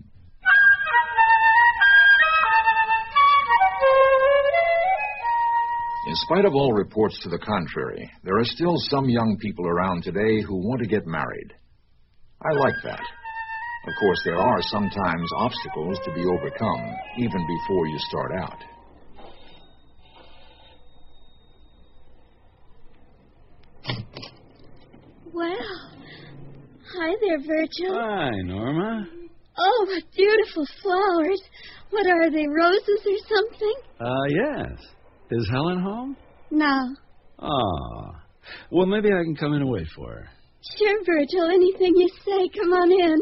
Spite of all reports to the contrary, there are still some young people around today who want to get married. I like that. Of course, there are sometimes obstacles to be overcome, even before you start out. Well, hi there, Virgil. Hi, Norma. Oh, what beautiful flowers. What are they, roses or something? Uh, yes. Is Helen home? No. Ah. Well, maybe I can come in and wait for her. Sure, Virgil. Anything you say. Come on in.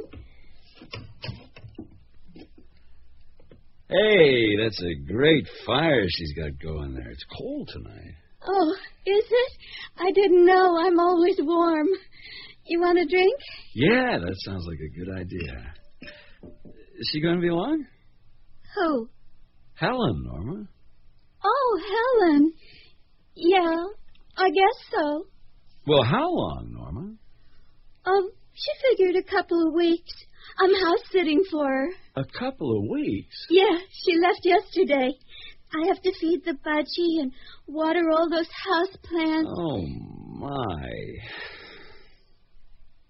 Hey, that's a great fire she's got going there. It's cold tonight. Oh, is it? I didn't know. I'm always warm. You want a drink? Yeah, that sounds like a good idea. Is she going to be along? Who? Helen, Norma. Oh, Helen. Yeah, I guess so. Well, how long, Norma? Um, she figured a couple of weeks. I'm house sitting for her. A couple of weeks? Yeah, she left yesterday. I have to feed the budgie and water all those house plants. Oh, my.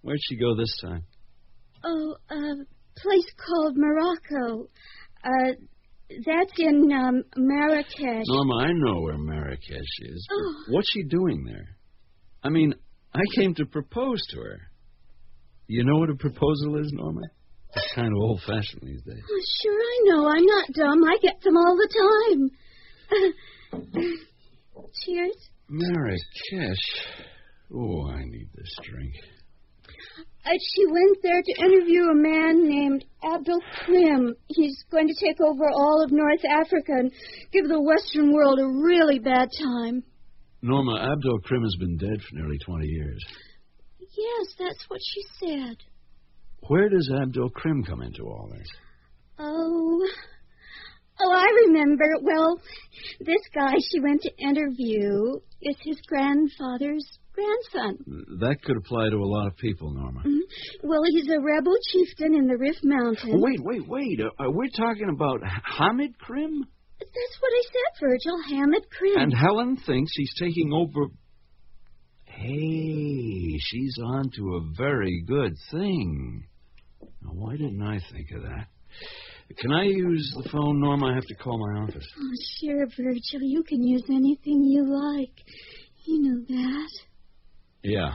Where'd she go this time? Oh, a place called Morocco. Uh, that's in um, Marrakesh. Norma, I know where Marrakesh is. Oh. What's she doing there? I mean, I came to propose to her. You know what a proposal is, Norma? It's kind of old fashioned these days. Oh, sure, I know. I'm not dumb. I get them all the time. Cheers. Marrakesh. Oh, I need this drink. Uh, she went there to interview a man named Abdul Krim. He's going to take over all of North Africa and give the Western world a really bad time. Norma, Abdul Krim has been dead for nearly 20 years. Yes, that's what she said. Where does Abdul Krim come into all this? Oh. Oh, I remember. Well, this guy she went to interview is his grandfather's grandson. That could apply to a lot of people, Norma. Mhm. Well, he's a rebel chieftain in the Rift Mountains. Wait, wait, wait. Uh, uh, we're talking about Hamid Krim? That's what I said, Virgil. Hamid Krim. And Helen thinks he's taking over. Hey, she's on to a very good thing. Now, why didn't I think of that? Can I use the phone, Norma? I have to call my office. Oh, sure, Virgil. You can use anything you like. You know that. Yeah.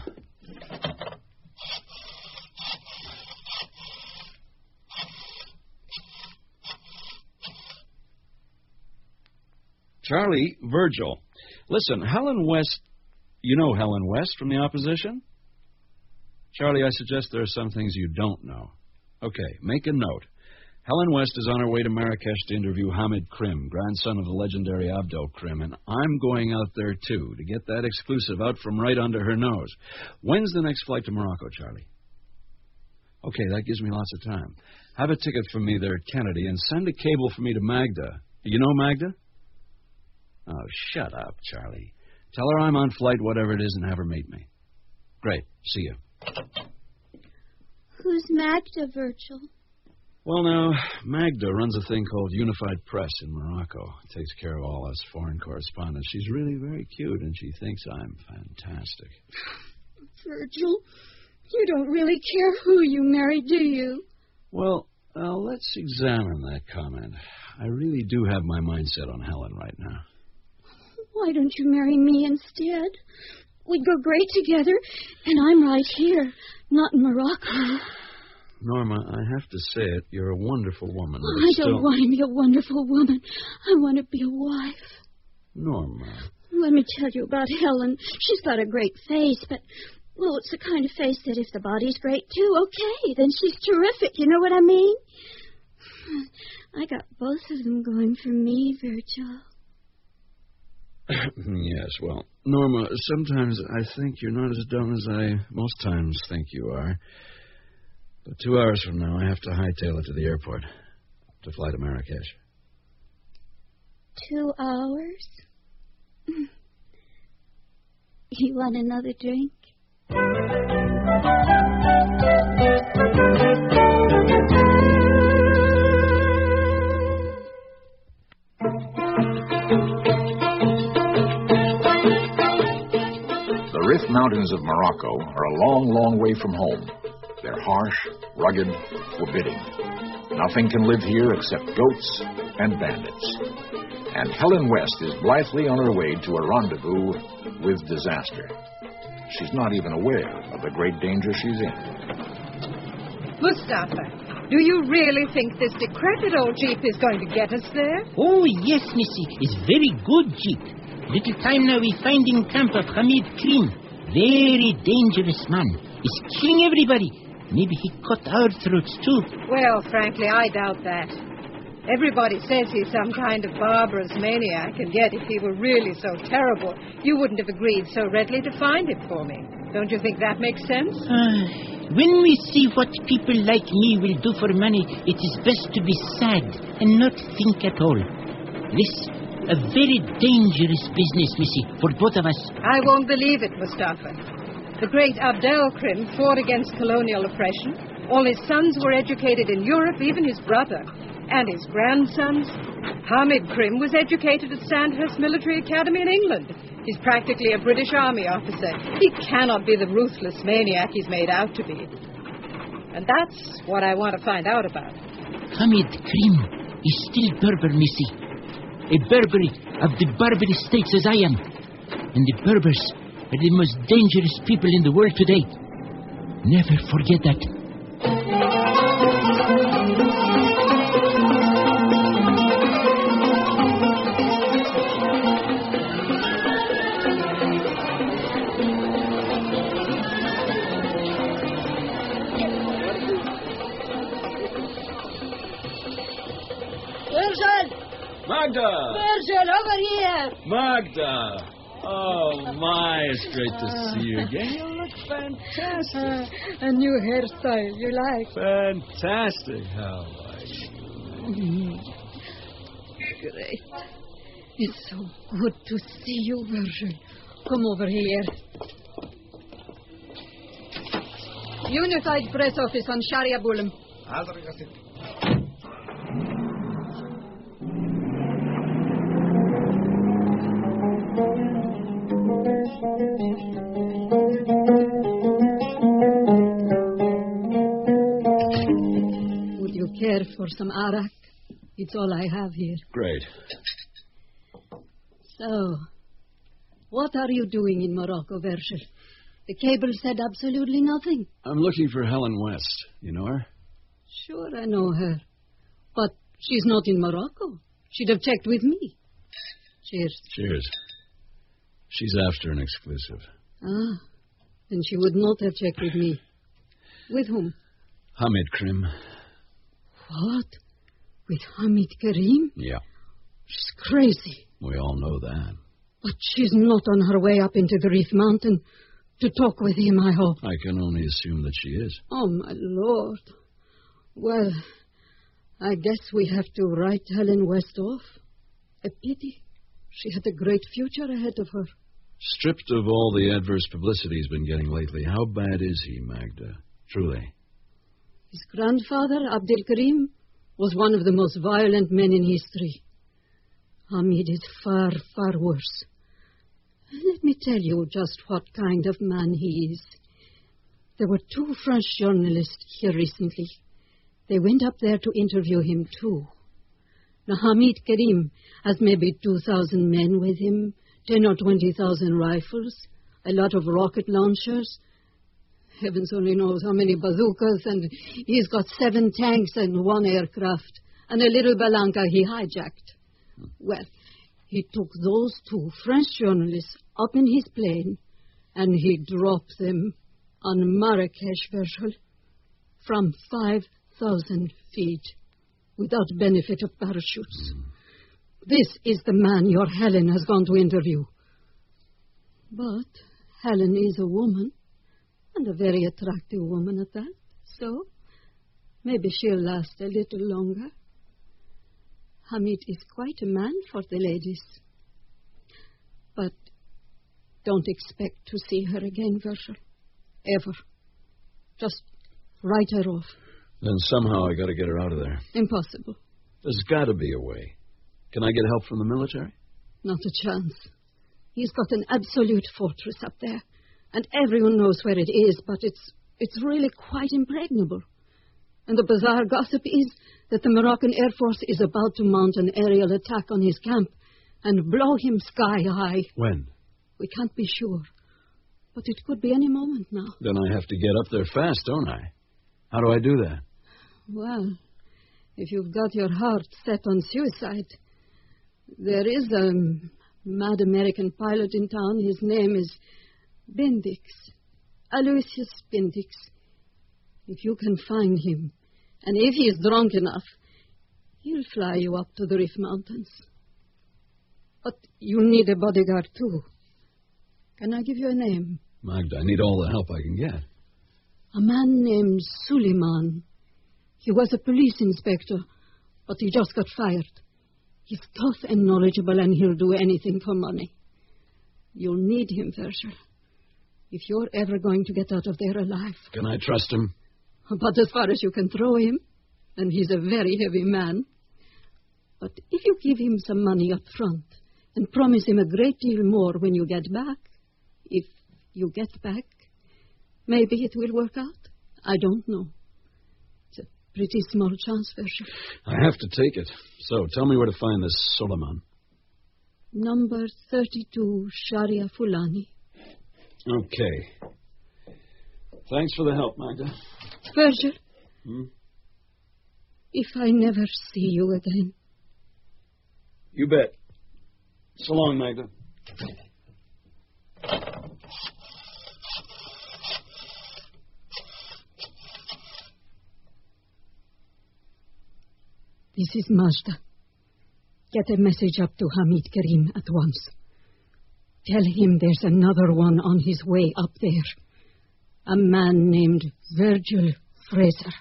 Charlie, Virgil. Listen, Helen West. You know Helen West from the opposition? Charlie, I suggest there are some things you don't know. Okay, make a note. Helen West is on her way to Marrakesh to interview Hamid Krim, grandson of the legendary Abdel Krim, and I'm going out there too to get that exclusive out from right under her nose. When's the next flight to Morocco, Charlie? Okay, that gives me lots of time. Have a ticket for me there at Kennedy and send a cable for me to Magda. You know Magda? Oh, shut up, Charlie. Tell her I'm on flight, whatever it is, and have her meet me. Great. See you. Who's Magda, Virgil? Well, now, Magda runs a thing called Unified Press in Morocco. Takes care of all us foreign correspondents. She's really very cute, and she thinks I'm fantastic. Virgil, you don't really care who you marry, do you? Well, uh, let's examine that comment. I really do have my mind set on Helen right now. Why don't you marry me instead? We'd go great together, and I'm right here, not in Morocco. Norma, I have to say it. You're a wonderful woman. Oh, I still... don't want to be a wonderful woman. I want to be a wife. Norma. Let me tell you about Helen. She's got a great face, but, well, it's the kind of face that if the body's great too, okay, then she's terrific. You know what I mean? I got both of them going for me, Virgil. yes, well, Norma, sometimes I think you're not as dumb as I most times think you are. But two hours from now, I have to hightail it to the airport to fly to Marrakesh. Two hours? You want another drink? The Rift Mountains of Morocco are a long, long way from home. They're harsh, rugged, forbidding. Nothing can live here except goats and bandits. And Helen West is blithely on her way to a rendezvous with disaster. She's not even aware of the great danger she's in. Mustafa, Do you really think this decrepit old jeep is going to get us there? Oh, yes, Missy. It's very good jeep. Little time now we find in camp of Hamid Krim. Very dangerous man. He's killing everybody. Maybe he cut our throats too. Well, frankly, I doubt that. Everybody says he's some kind of barbarous maniac, and yet if he were really so terrible, you wouldn't have agreed so readily to find him for me. Don't you think that makes sense? Ah, when we see what people like me will do for money, it is best to be sad and not think at all. This a very dangerous business, Missy, for both of us. I won't believe it, Mustafa. The great Abdel Krim fought against colonial oppression. All his sons were educated in Europe, even his brother. And his grandsons. Hamid Krim was educated at Sandhurst Military Academy in England. He's practically a British Army officer. He cannot be the ruthless maniac he's made out to be. And that's what I want to find out about. Hamid Krim is still Berber, Missy. A Berber of the Barbary states as I am. And the Berbers are the most dangerous people in the world today. Never forget that. Virgil! Magda! Virgil, over here! Magda! Oh, my, it's great to see you again. You look fantastic. Uh, a new hairstyle you like. Fantastic. How are you? Great. It's so good to see you, Virgil. Come over here. Unified Press Office on Sharia Bulam. Would you care for some arak? It's all I have here. Great. So, what are you doing in Morocco, Virgil? The cable said absolutely nothing. I'm looking for Helen West. You know her? Sure, I know her. But she's not in Morocco. She'd have checked with me. Cheers. Cheers. She's after an exclusive. Ah, then she would not have checked with me. With whom? Hamid Krim. What? With Hamid Karim? Yeah, She's crazy. we all know that. But she's not on her way up into the Reef Mountain to talk with him, I hope. I can only assume that she is. Oh, my Lord. Well, I guess we have to write Helen West off. A pity. She had a great future ahead of her. Stripped of all the adverse publicity he's been getting lately, how bad is he, Magda? Truly. His grandfather, Abdel Karim, was one of the most violent men in history. Hamid is far, far worse. Let me tell you just what kind of man he is. There were two French journalists here recently. They went up there to interview him, too. Hamid Karim has maybe 2,000 men with him, 10 or 20,000 rifles, a lot of rocket launchers. Heavens only knows how many bazookas, and he's got seven tanks and one aircraft, and a little Balanka he hijacked. Well, he took those two French journalists up in his plane, and he dropped them on Marrakesh, Virgil, from 5,000 feet, without benefit of parachutes. This is the man your Helen has gone to interview. But Helen is a woman, and a very attractive woman at that, so maybe she'll last a little longer. Hamid is quite a man for the ladies. But don't expect to see her again, Virgil. Ever. Just write her off. Then somehow I gotta get her out of there. Impossible. There's gotta be a way. Can I get help from the military? Not a chance. He's got an absolute fortress up there, and everyone knows where it is, but it's it's really quite impregnable. And the bizarre gossip is that the Moroccan Air Force is about to mount an aerial attack on his camp and blow him sky high. When? We can't be sure, but it could be any moment now. Then I have to get up there fast, don't I? How do I do that? Well, if you've got your heart set on suicide, there is a mad American pilot in town. His name is Bendix. Aloysius Bendix. If you can find him, and if he is drunk enough, he'll fly you up to the Rift Mountains. But you need a bodyguard, too. Can I give you a name? Magda, I need all the help I can get. A man named Suleiman. He was a police inspector, but he just got fired. He's tough and knowledgeable, and he'll do anything for money. You'll need him, Virgil. If you're ever going to get out of there alive. Can I trust him? But as far as you can throw him, and he's a very heavy man. But if you give him some money up front and promise him a great deal more when you get back, if you get back, maybe it will work out. I don't know. Pretty small chance, Virgil. I have to take it. So tell me where to find this Suleiman. Number 32, Sharia Fulani. Okay. Thanks for the help, Magda. Virgil, Hmm? if I never see you again, You bet. So long, Magda. This is Magda. Get a message up to Hamid Karim at once. Tell him there's another one on his way up there. A man named Virgil Fraser.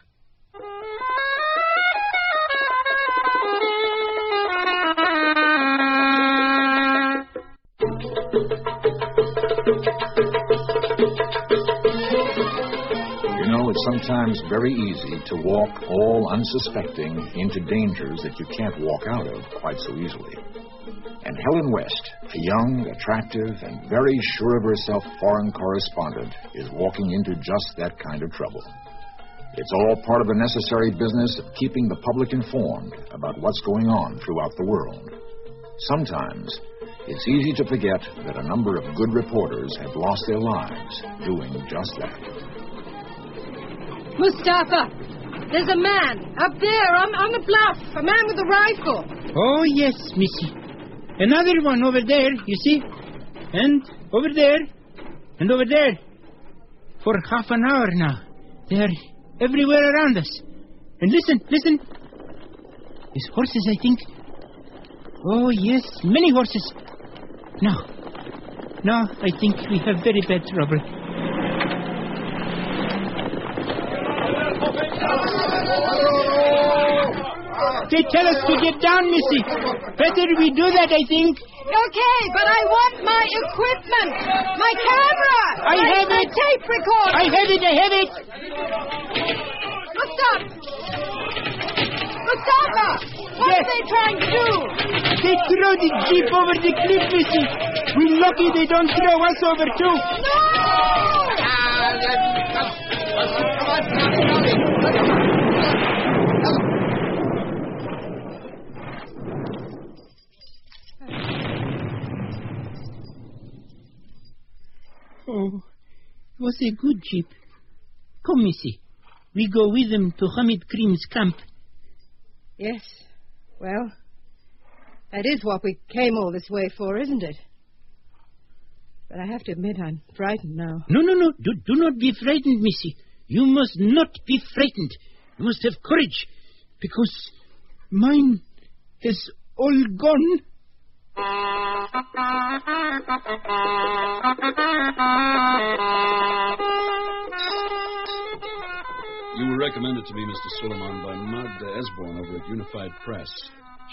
Sometimes very easy to walk all unsuspecting into dangers that you can't walk out of quite so easily. And Helen West, a young, attractive, and very sure of herself foreign correspondent, is walking into just that kind of trouble. It's all part of the necessary business of keeping the public informed about what's going on throughout the world. Sometimes it's easy to forget that a number of good reporters have lost their lives doing just that. Mustafa, there's a man up there on, on the bluff, a man with a rifle. Oh, yes, Missy. Another one over there, you see? And over there. And over there. For half an hour now. They're everywhere around us. And listen, listen. There's horses, I think. Oh, yes, many horses. No. No, I think we have very bad trouble. They tell us to get down, Missy. Better we do that, I think. Okay, but I want my equipment, my camera, I my, have my it. tape recorder. I have it, I have it. Mustafa! Mustafa! What Yes. are they trying to do? They throw the jeep over the cliff, Missy. We're lucky they don't throw us over, too. Oh, it was a good jeep. Come, Missy. We go with them to Hamid Karim's camp. Yes. Well, that is what we came all this way for, isn't it? But I have to admit I'm frightened now. No, no, no. Do, do not be frightened, Missy. You must not be frightened. You must have courage, because mine has all gone. You were recommended to me, Mr. Suleiman, by Magda Esborn over at Unified Press.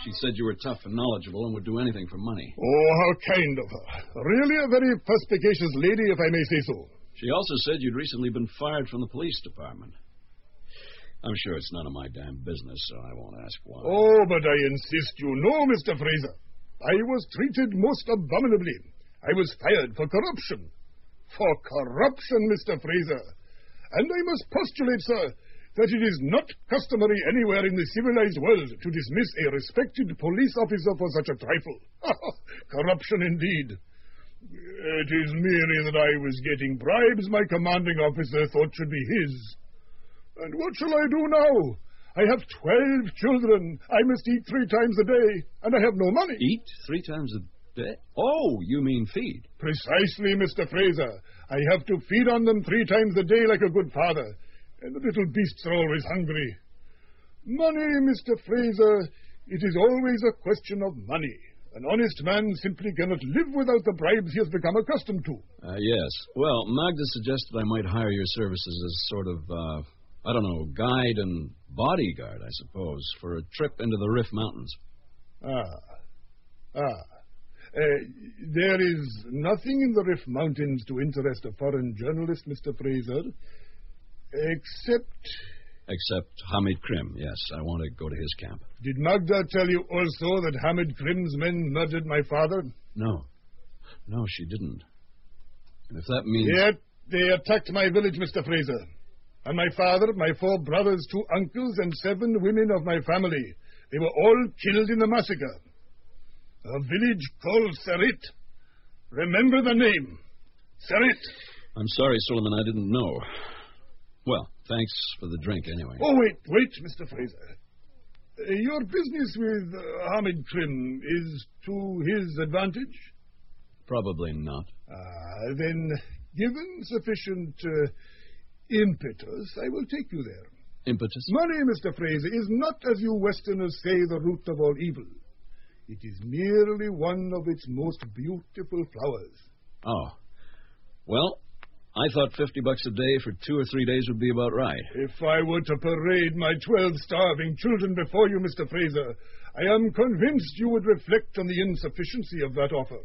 She said you were tough and knowledgeable and would do anything for money. Oh, how kind of her. Really a very perspicacious lady, if I may say so. She also said you'd recently been fired from the police department. I'm sure it's none of my damn business, so I won't ask why. Oh, but I insist you know, Mr. Fraser. I was treated most abominably. I was fired for corruption. For corruption, Mr. Fraser. And I must postulate, sir, that it is not customary anywhere in the civilized world to dismiss a respected police officer for such a trifle. corruption indeed. It is merely that I was getting bribes my commanding officer thought should be his. And what shall I do now? I have twelve children. I must eat three times a day, and I have no money. Eat three times a day? Oh, you mean feed. Precisely, Mr. Fraser. I have to feed on them three times a day like a good father, and the little beasts are always hungry. Money, Mr. Fraser, it is always a question of money. An honest man simply cannot live without the bribes he has become accustomed to. Uh, yes. Well, Magda suggested I might hire your services as sort of, uh, I don't know, guide and bodyguard, I suppose, for a trip into the Rift Mountains. Ah. Ah. Uh, there is nothing in the Rift Mountains to interest a foreign journalist, Mr. Fraser, except. Except Hamid Krim, yes. I want to go to his camp. Did Magda tell you also that Hamid Krim's men murdered my father? No. No, she didn't. And if that means. Yet they attacked my village, Mr. Fraser. And my father, my four brothers, two uncles, and seven women of my family. They were all killed in the massacre. A village called Sarit. Remember the name. Sarit. I'm sorry, Suleiman, I didn't know. Well, thanks for the drink anyway. Oh, wait, wait, Mr. Fraser. Uh, your business with uh, Hamid Krim is to his advantage? Probably not. Ah, then, given sufficient uh, impetus, I will take you there. Impetus? Money, Mr. Fraser, is not, as you Westerners say, the root of all evil. It is merely one of its most beautiful flowers. Oh. Well, I thought 50 bucks a day for two or three days would be about right. If I were to parade my twelve starving children before you, Mr. Fraser, I am convinced you would reflect on the insufficiency of that offer.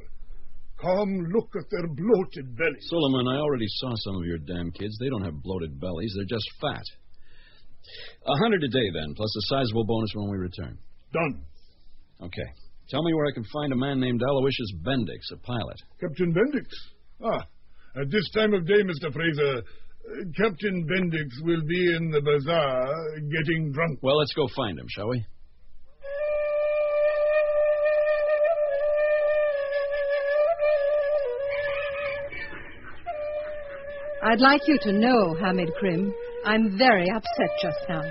Come look at their bloated bellies. Suleiman, I already saw some of your damn kids. They don't have bloated bellies, they're just fat. A hundred a day, then, plus a sizable bonus when we return. Done. Okay. Tell me where I can find a man named Aloysius Bendix, a pilot. Captain Bendix? Ah, at this time of day, Mr. Fraser, uh, Captain Bendix will be in the bazaar getting drunk. Well, let's go find him, shall we? I'd like you to know, Hamid Krim, I'm very upset just now.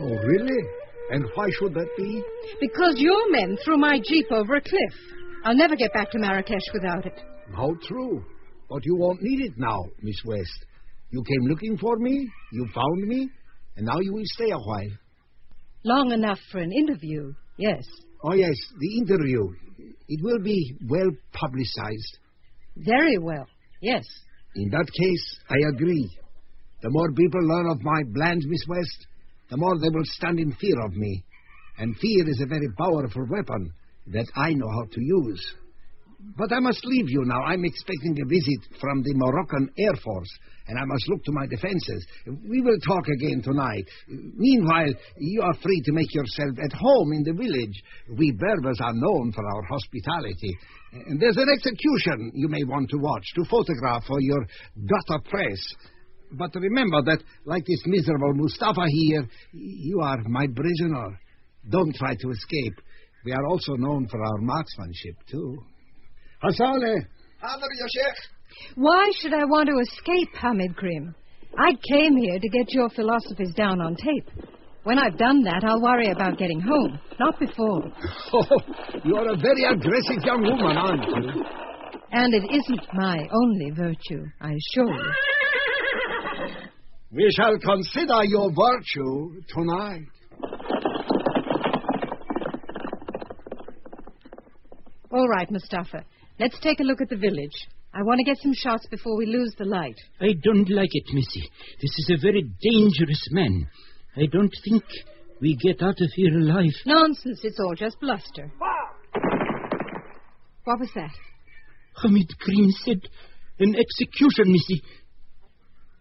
Oh, really? And why should that be? Because your men threw my jeep over a cliff. I'll never get back to Marrakesh without it. How true. But you won't need it now, Miss West. You came looking for me, you found me, and now you will stay a while. Long enough for an interview, yes. Oh, yes, the interview. It will be well publicized. Very well, yes. In that case, I agree. The more people learn of my plans, Miss West, the more they will stand in fear of me. And fear is a very powerful weapon that I know how to use. But I must leave you now. I'm expecting a visit from the Moroccan Air Force, and I must look to my defenses. We will talk again tonight. Meanwhile, you are free to make yourself at home in the village. We Berbers are known for our hospitality. And there's an execution you may want to watch, to photograph for your gutter press. But remember that, like this miserable Mustafa here, you are my prisoner. Don't try to escape. We are also known for our marksmanship, too. Hasale! Eh? Why should I want to escape, Hamid Krim? I came here to get your philosophies down on tape. When I've done that, I'll worry about getting home, not before. Oh, you're a very aggressive young woman, aren't you? And it isn't my only virtue, I assure you. We shall consider your virtue tonight. All right, Mustafa. Let's take a look at the village. I want to get some shots before we lose the light. I don't like it, Missy. This is a very dangerous man. I don't think we get out of here alive. Nonsense. It's all just bluster. What was that? Hamid Krim said an execution, Missy.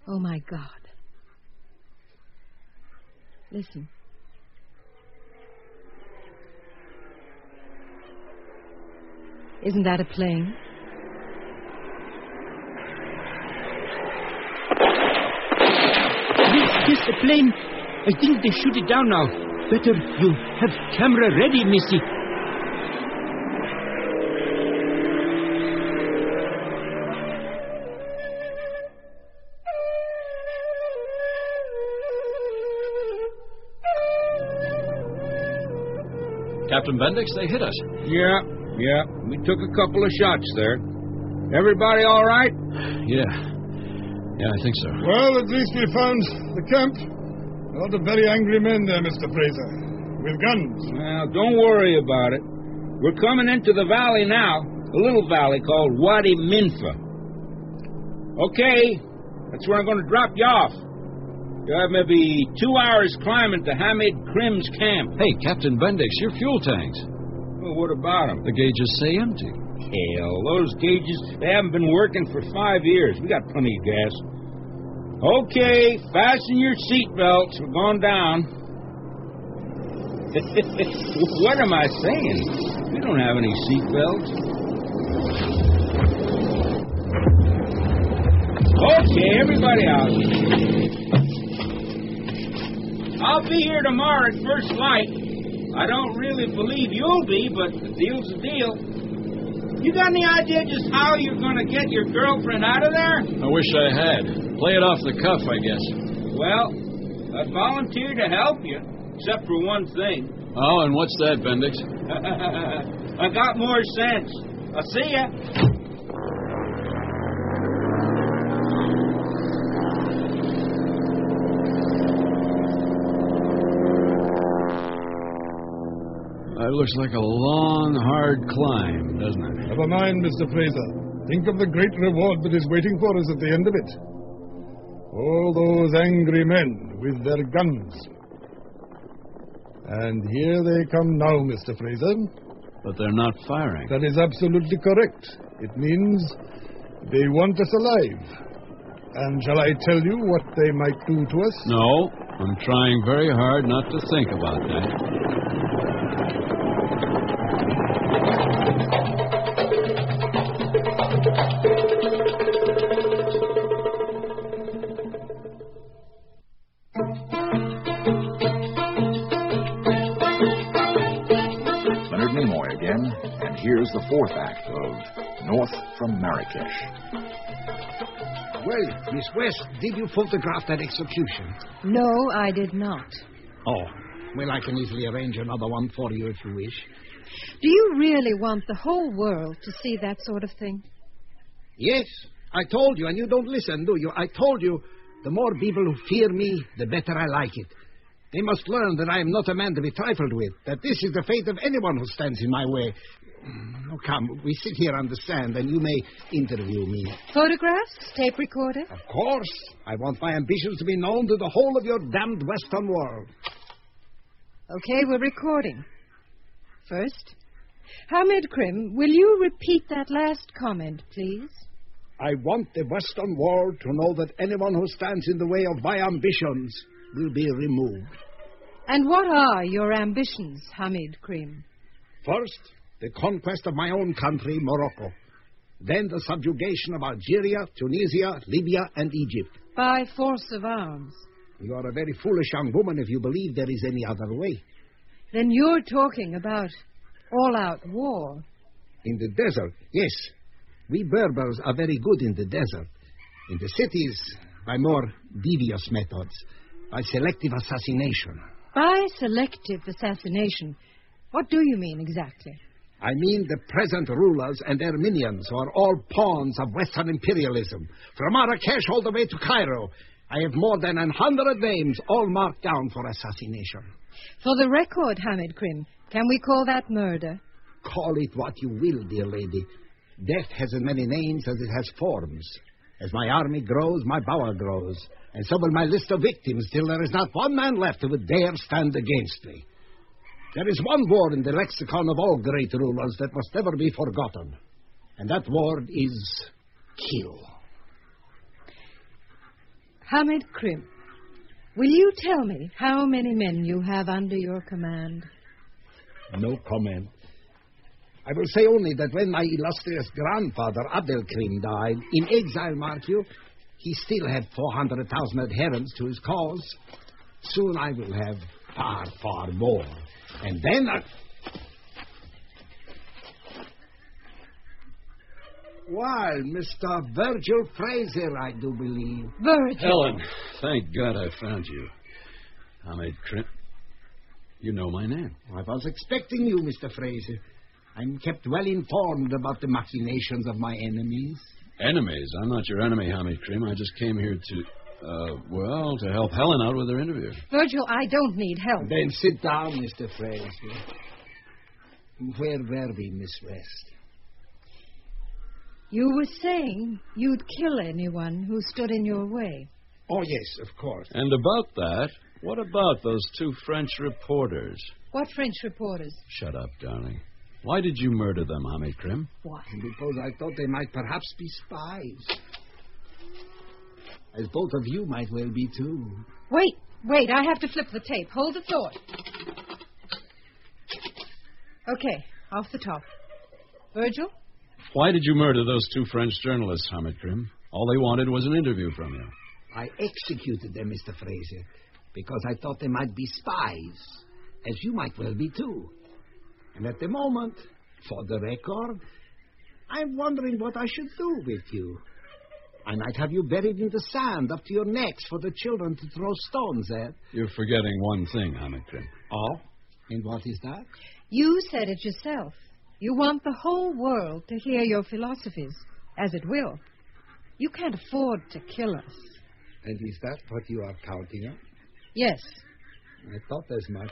Oh, my God. Listen. Isn't that a plane? Yes, yes, a plane. I think they shoot it down now. Better you have camera ready, Missy. Captain Bendix, they hit us. Yeah, yeah. We took a couple of shots there. Everybody all right? Yeah. Yeah, I think so. Well, at least we found the camp. A lot of very angry men there, Mr. Fraser, with guns. Well, don't worry about it. We're coming into the valley now, a little valley called Wadi Minfa. Okay, that's where I'm going to drop you off. You have maybe two hours climbing to Hamid Krim's camp. Hey, Captain Bendix, your fuel tanks. Well, what about them? The gauges say empty. Hell, those gauges, they haven't been working for five years. We got plenty of gas. Okay, fasten your seatbelts. We're going down. what am I saying? We don't have any seatbelts. Okay, everybody out. I'll be here tomorrow at first light. I don't really believe you'll be, but the deal's a deal. You got any idea just how you're going to get your girlfriend out of there? I wish I had. Play it off the cuff, I guess. Well, I'd volunteer to help you, except for one thing. Oh, and what's that, Bendix? I got more sense. I'll see ya. It looks like a long, hard climb, doesn't it? Never mind, Mr. Fraser. Think of the great reward that is waiting for us at the end of it. All those angry men with their guns. And here they come now, Mr. Fraser. But they're not firing. That is absolutely correct. It means they want us alive. And shall I tell you what they might do to us? No, I'm trying very hard not to think about that. The fourth act of North from Marrakesh. Well, Miss West, did you photograph that execution? No, I did not. Oh, well, I can easily arrange another one for you if you wish. Do you really want the whole world to see that sort of thing? Yes, I told you, and you don't listen, do you? I told you, the more people who fear me, the better I like it. They must learn that I am not a man to be trifled with, that this is the fate of anyone who stands in my way. Oh, come, we sit here on the sand, and you may interview me. Photographs? Tape recorder? Of course. I want my ambitions to be known to the whole of your damned Western world. Okay, we're recording. First, Hamid Krim, will you repeat that last comment, please? I want the Western world to know that anyone who stands in the way of my ambitions will be removed. And what are your ambitions, Hamid Krim? First, the conquest of my own country, Morocco. Then the subjugation of Algeria, Tunisia, Libya, and Egypt. By force of arms. You are a very foolish young woman if you believe there is any other way. Then you're talking about all out war. In the desert, yes. We Berbers are very good in the desert. In the cities, by more devious methods, by selective assassination. By selective assassination. What do you mean exactly? I mean the present rulers and their minions who are all pawns of Western imperialism. From Marrakesh all the way to Cairo. I have more than a hundred names all marked down for assassination. For the record, Hamid Krim, can we call that murder? Call it what you will, dear lady. Death has as many names as it has forms. As my army grows, my power grows. And so will my list of victims till there is not one man left who would dare stand against me. There is one word in the lexicon of all great rulers that must never be forgotten. And that word is kill. Hamid Krim, will you tell me how many men you have under your command? No comment. I will say only that when my illustrious grandfather, Abdel Krim, died, in exile, mark you, he still had 400,000 adherents to his cause. Soon I will have far, far more. And then I... Why, Mr. Virgil Fraser, I do believe. Virgil. Helen, thank God I found you. I Hamid Krim. You know my name. I was expecting you, Mr. Fraser. I'm kept well informed about the machinations of my enemies. Enemies? I'm not your enemy, Hamid Krim. I just came here to, uh, well, to help Helen out with her interview. Virgil, I don't need help. Then sit down, Mr. Fraser. Where were we, Miss West? You were saying you'd kill anyone who stood in your way. Oh, yes, of course. And about that, what about those two French reporters? What French reporters? Shut up, darling. Why did you murder them, Hamid Krim? Why? Because I thought they might perhaps be spies. As both of you might well be, too. Wait, wait, I have to flip the tape. Hold the thought. Okay, off the top. Virgil? Why did you murder those two French journalists, Hamid Krim? All they wanted was an interview from you. I executed them, Mr. Fraser, because I thought they might be spies, as you might well be, too. And at the moment, for the record, I'm wondering what I should do with you. I might have you buried in the sand up to your necks for the children to throw stones at. You're forgetting one thing, Hamid Krim. Oh? And what is that? You said it yourself. You want the whole world to hear your philosophies, as it will. You can't afford to kill us. And is that what you are counting on? Yes. I thought as much.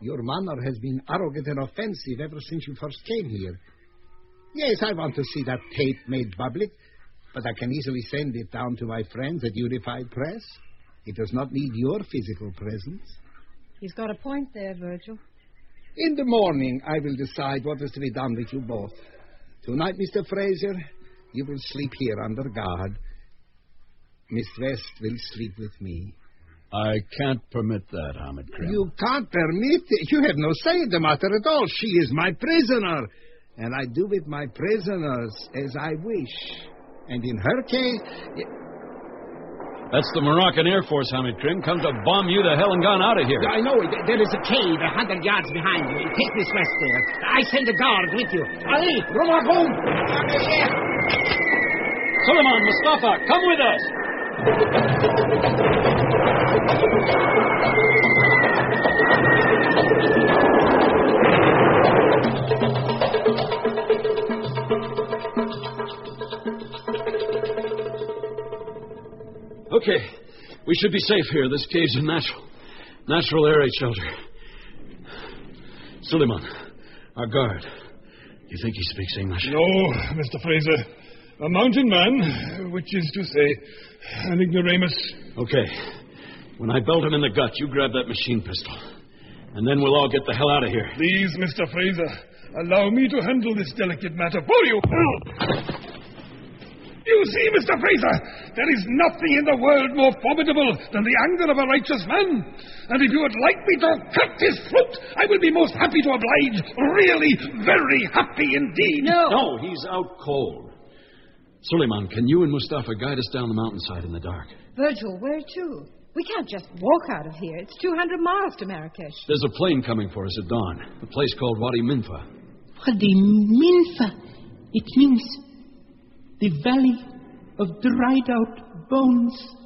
Your manner has been arrogant and offensive ever since you first came here. Yes, I want to see that tape made public, but I can easily send it down to my friends at Unified Press. It does not need your physical presence. He's got a point there, Virgil. In the morning, I will decide what is to be done with you both. Tonight, Mr. Fraser, you will sleep here under guard. Miss West will sleep with me. I can't permit that, Hamid Krim. You can't permit it. You have no say in the matter at all. She is my prisoner. And I do with my prisoners as I wish. And in her case. That's the Moroccan Air Force, Hamid Krim. Come to bomb you to hell and gone out of here. I know. There is a cave a hundred yards behind you. Take this West there. I send a guard with you. Ali, run off home. Suleiman, Mustafa, come with us. Okay, we should be safe here. This cave's a natural, natural air raid shelter. Suleiman, our guard. You think he speaks English? No, Mr. Fraser. A mountain man, which is to say, an ignoramus. Okay. When I belt him in the gut, you grab that machine pistol. And then we'll all get the hell out of here. Please, Mr. Fraser, allow me to handle this delicate matter for you. You see, Mr. Fraser, there is nothing in the world more formidable than the anger of a righteous man. And if you would like me to cut his throat, I will be most happy to oblige. Really, very happy indeed. No, No, he's out cold. Suleiman, can you and Mustafa guide us down the mountainside in the dark? Virgil, where to? We can't just walk out of here. It's 200 miles to Marrakesh. There's a plane coming for us at dawn. A place called Wadi Minfa. Wadi Minfa. It means the valley of dried out bones.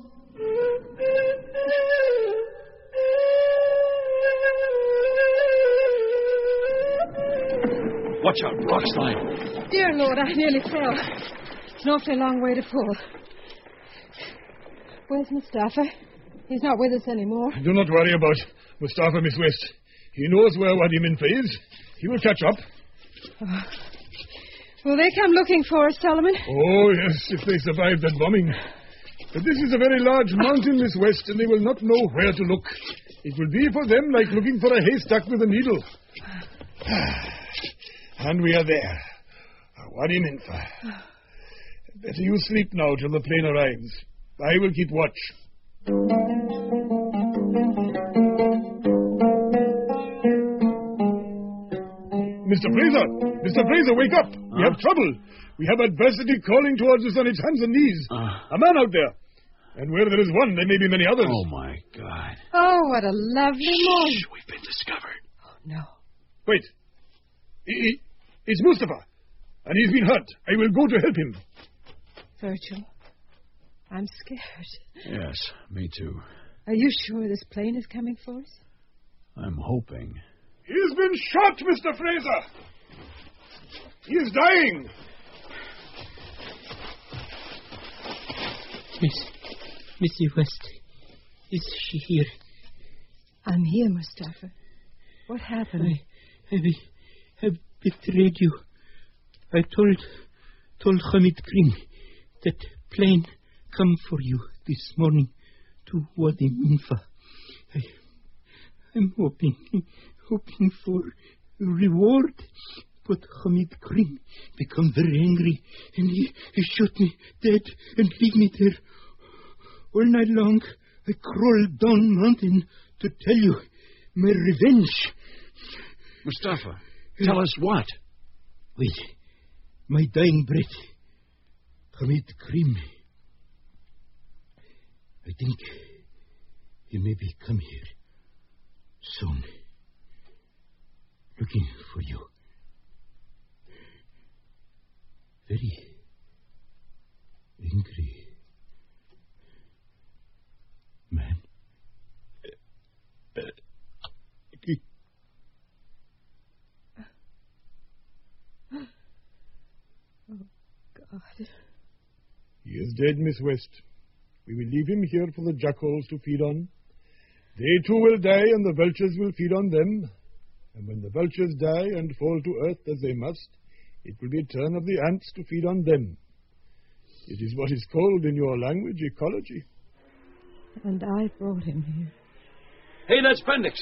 Watch out, rock slide. Dear Lord, I nearly fell. It's an awfully long way to fall. Where's Mustafa? He's not with us anymore. Do not worry about Mustafa, Miss West. He knows where Wadi Minfa is. He will catch up. Oh. Will they come looking for us, Solomon? Oh, yes, if they survive that bombing. But this is a very large mountain, Miss West, and they will not know where to look. It will be for them like looking for a haystack with a needle. and we are there. Wadi Minfa. Better you sleep now till the plane arrives. I will keep watch. Mr. Fraser! Mr. Fraser, wake up! We have trouble. We have adversity calling towards us on its hands and knees. Ah. a man out there. And where there is one, there may be many others. Oh, my God. Oh, what a lovely morning. We've been discovered. Oh, no. Wait. He, he- it's Mustafa. And he's been hurt. I will go to help him. Virgil, I'm scared. Yes, me too. Are you sure this plane is coming for us? I'm hoping. He's been shot, Mr. Fraser. He is dying. Miss, Missy West, is she here? I'm here, Mustafa. What happened? I, I, I betrayed you. I told told Hamid Krim that plane come for you this morning to Wadi Minfa. I, I'm hoping hoping for reward, but Hamid Krim become very angry and he, he shot me dead and leave me there. All night long I crawled down mountain to tell you my revenge. Mustafa, tell us what? Wait, my dying breath. Hamid Krim. I think he may be come here soon. Looking for you. Very angry man. Oh, God. He is dead, Miss West. We will leave him here for the jackals to feed on. They too will die, and the vultures will feed on them. And when the vultures die and fall to earth as they must, it will be a turn of the ants to feed on them. It is what is called in your language ecology. And I brought him here. Hey, that's Bendix.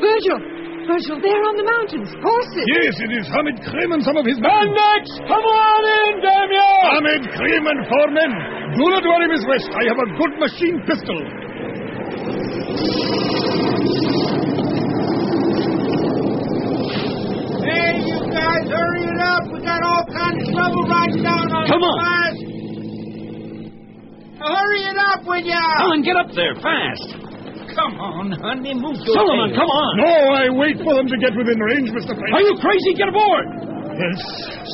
Virgil! Virgil, there on the mountains. Horses! Yes, it is Hamid Krim and some of his men. Bendix! Come on in, damn you! Hamid Krim and four men. Do not worry, Miss West. I have a good machine pistol. Hey, you guys, hurry it up. We got all kinds of trouble down on Come on. fast. Hurry it up, will ya? Helen, get up there, fast. Come on, honey, move your Solomon, head. come on. No, I wait for them to get within range, Mr. Fraser. Are you crazy? Get aboard. Yes,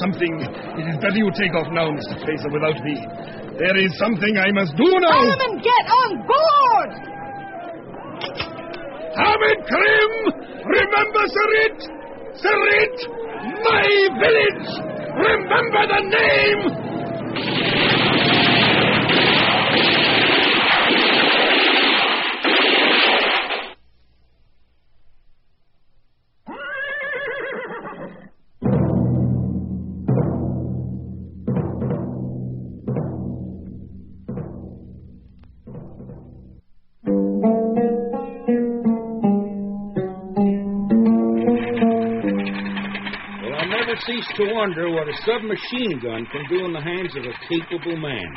something. It is better you take off now, Mr. Fraser, without me. There is something I must do now. Solomon, get on board! Hamid Krim! Remember Sarit! Sarit! My village! Remember the name! Wonder what a submachine gun can do in the hands of a capable man.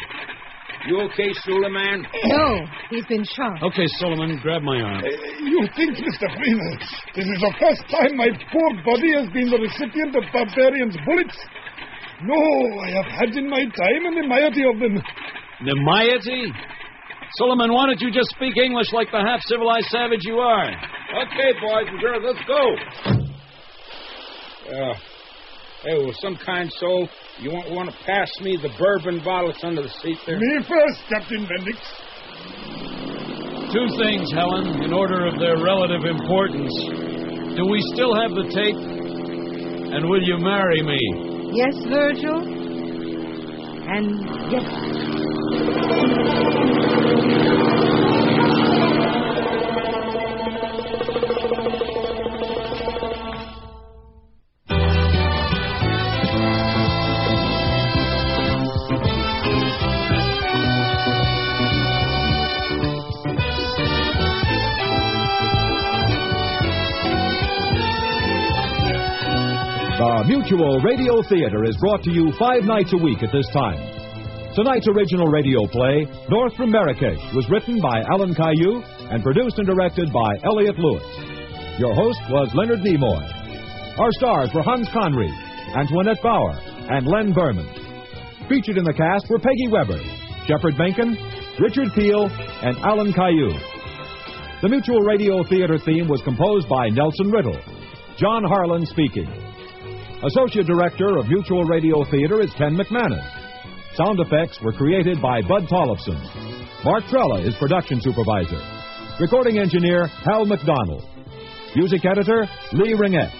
You okay, Suleiman? No, he's been shot. Okay, Suleiman, grab my arm. Uh, you think, Mr. Freeman, this is the first time my poor body has been the recipient of barbarians' bullets? No, I have had in my time an impiety of them. The moiety? Solomon, why don't you just speak English like the half civilized savage you are? Okay, boys and girls, let's go. Uh, hey, well, some kind soul, you want, want to pass me the bourbon bottle that's under the seat there? Me first, Captain Bendix. Two things, Helen, in order of their relative importance. Do we still have the tape? And will you marry me? Yes, Virgil? And yes. Mutual Radio Theater is brought to you five nights a week at this time. Tonight's original radio play, North from Marrakesh, was written by Alan Caillou and produced and directed by Elliott Lewis. Your host was Leonard Nimoy. Our stars were Hans Conried, Antoinette Bower, and Len Birman. Featured in the cast were Peggy Weber, Shepard Menken, Richard Peel, and Alan Caillou. The Mutual Radio Theater theme was composed by Nelson Riddle. John Harlan speaking. Associate Director of Mutual Radio Theater is Ken McManus. Sound effects were created by Bud Tollefson. Mark Trella is production supervisor. Recording engineer Hal McDonald. Music editor Lee Ringette.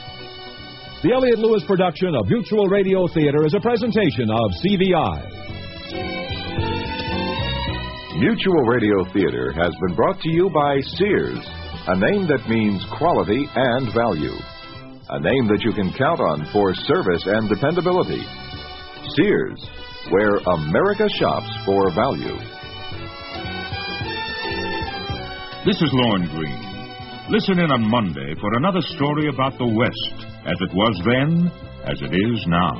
The Elliott Lewis production of Mutual Radio Theater is a presentation of CVI. Mutual Radio Theater has been brought to you by Sears, a name that means quality and value. A name that you can count on for service and dependability. Sears, where America shops for value. This is Lorne Greene. Listen in on Monday for another story about the West, as it was then, as it is now.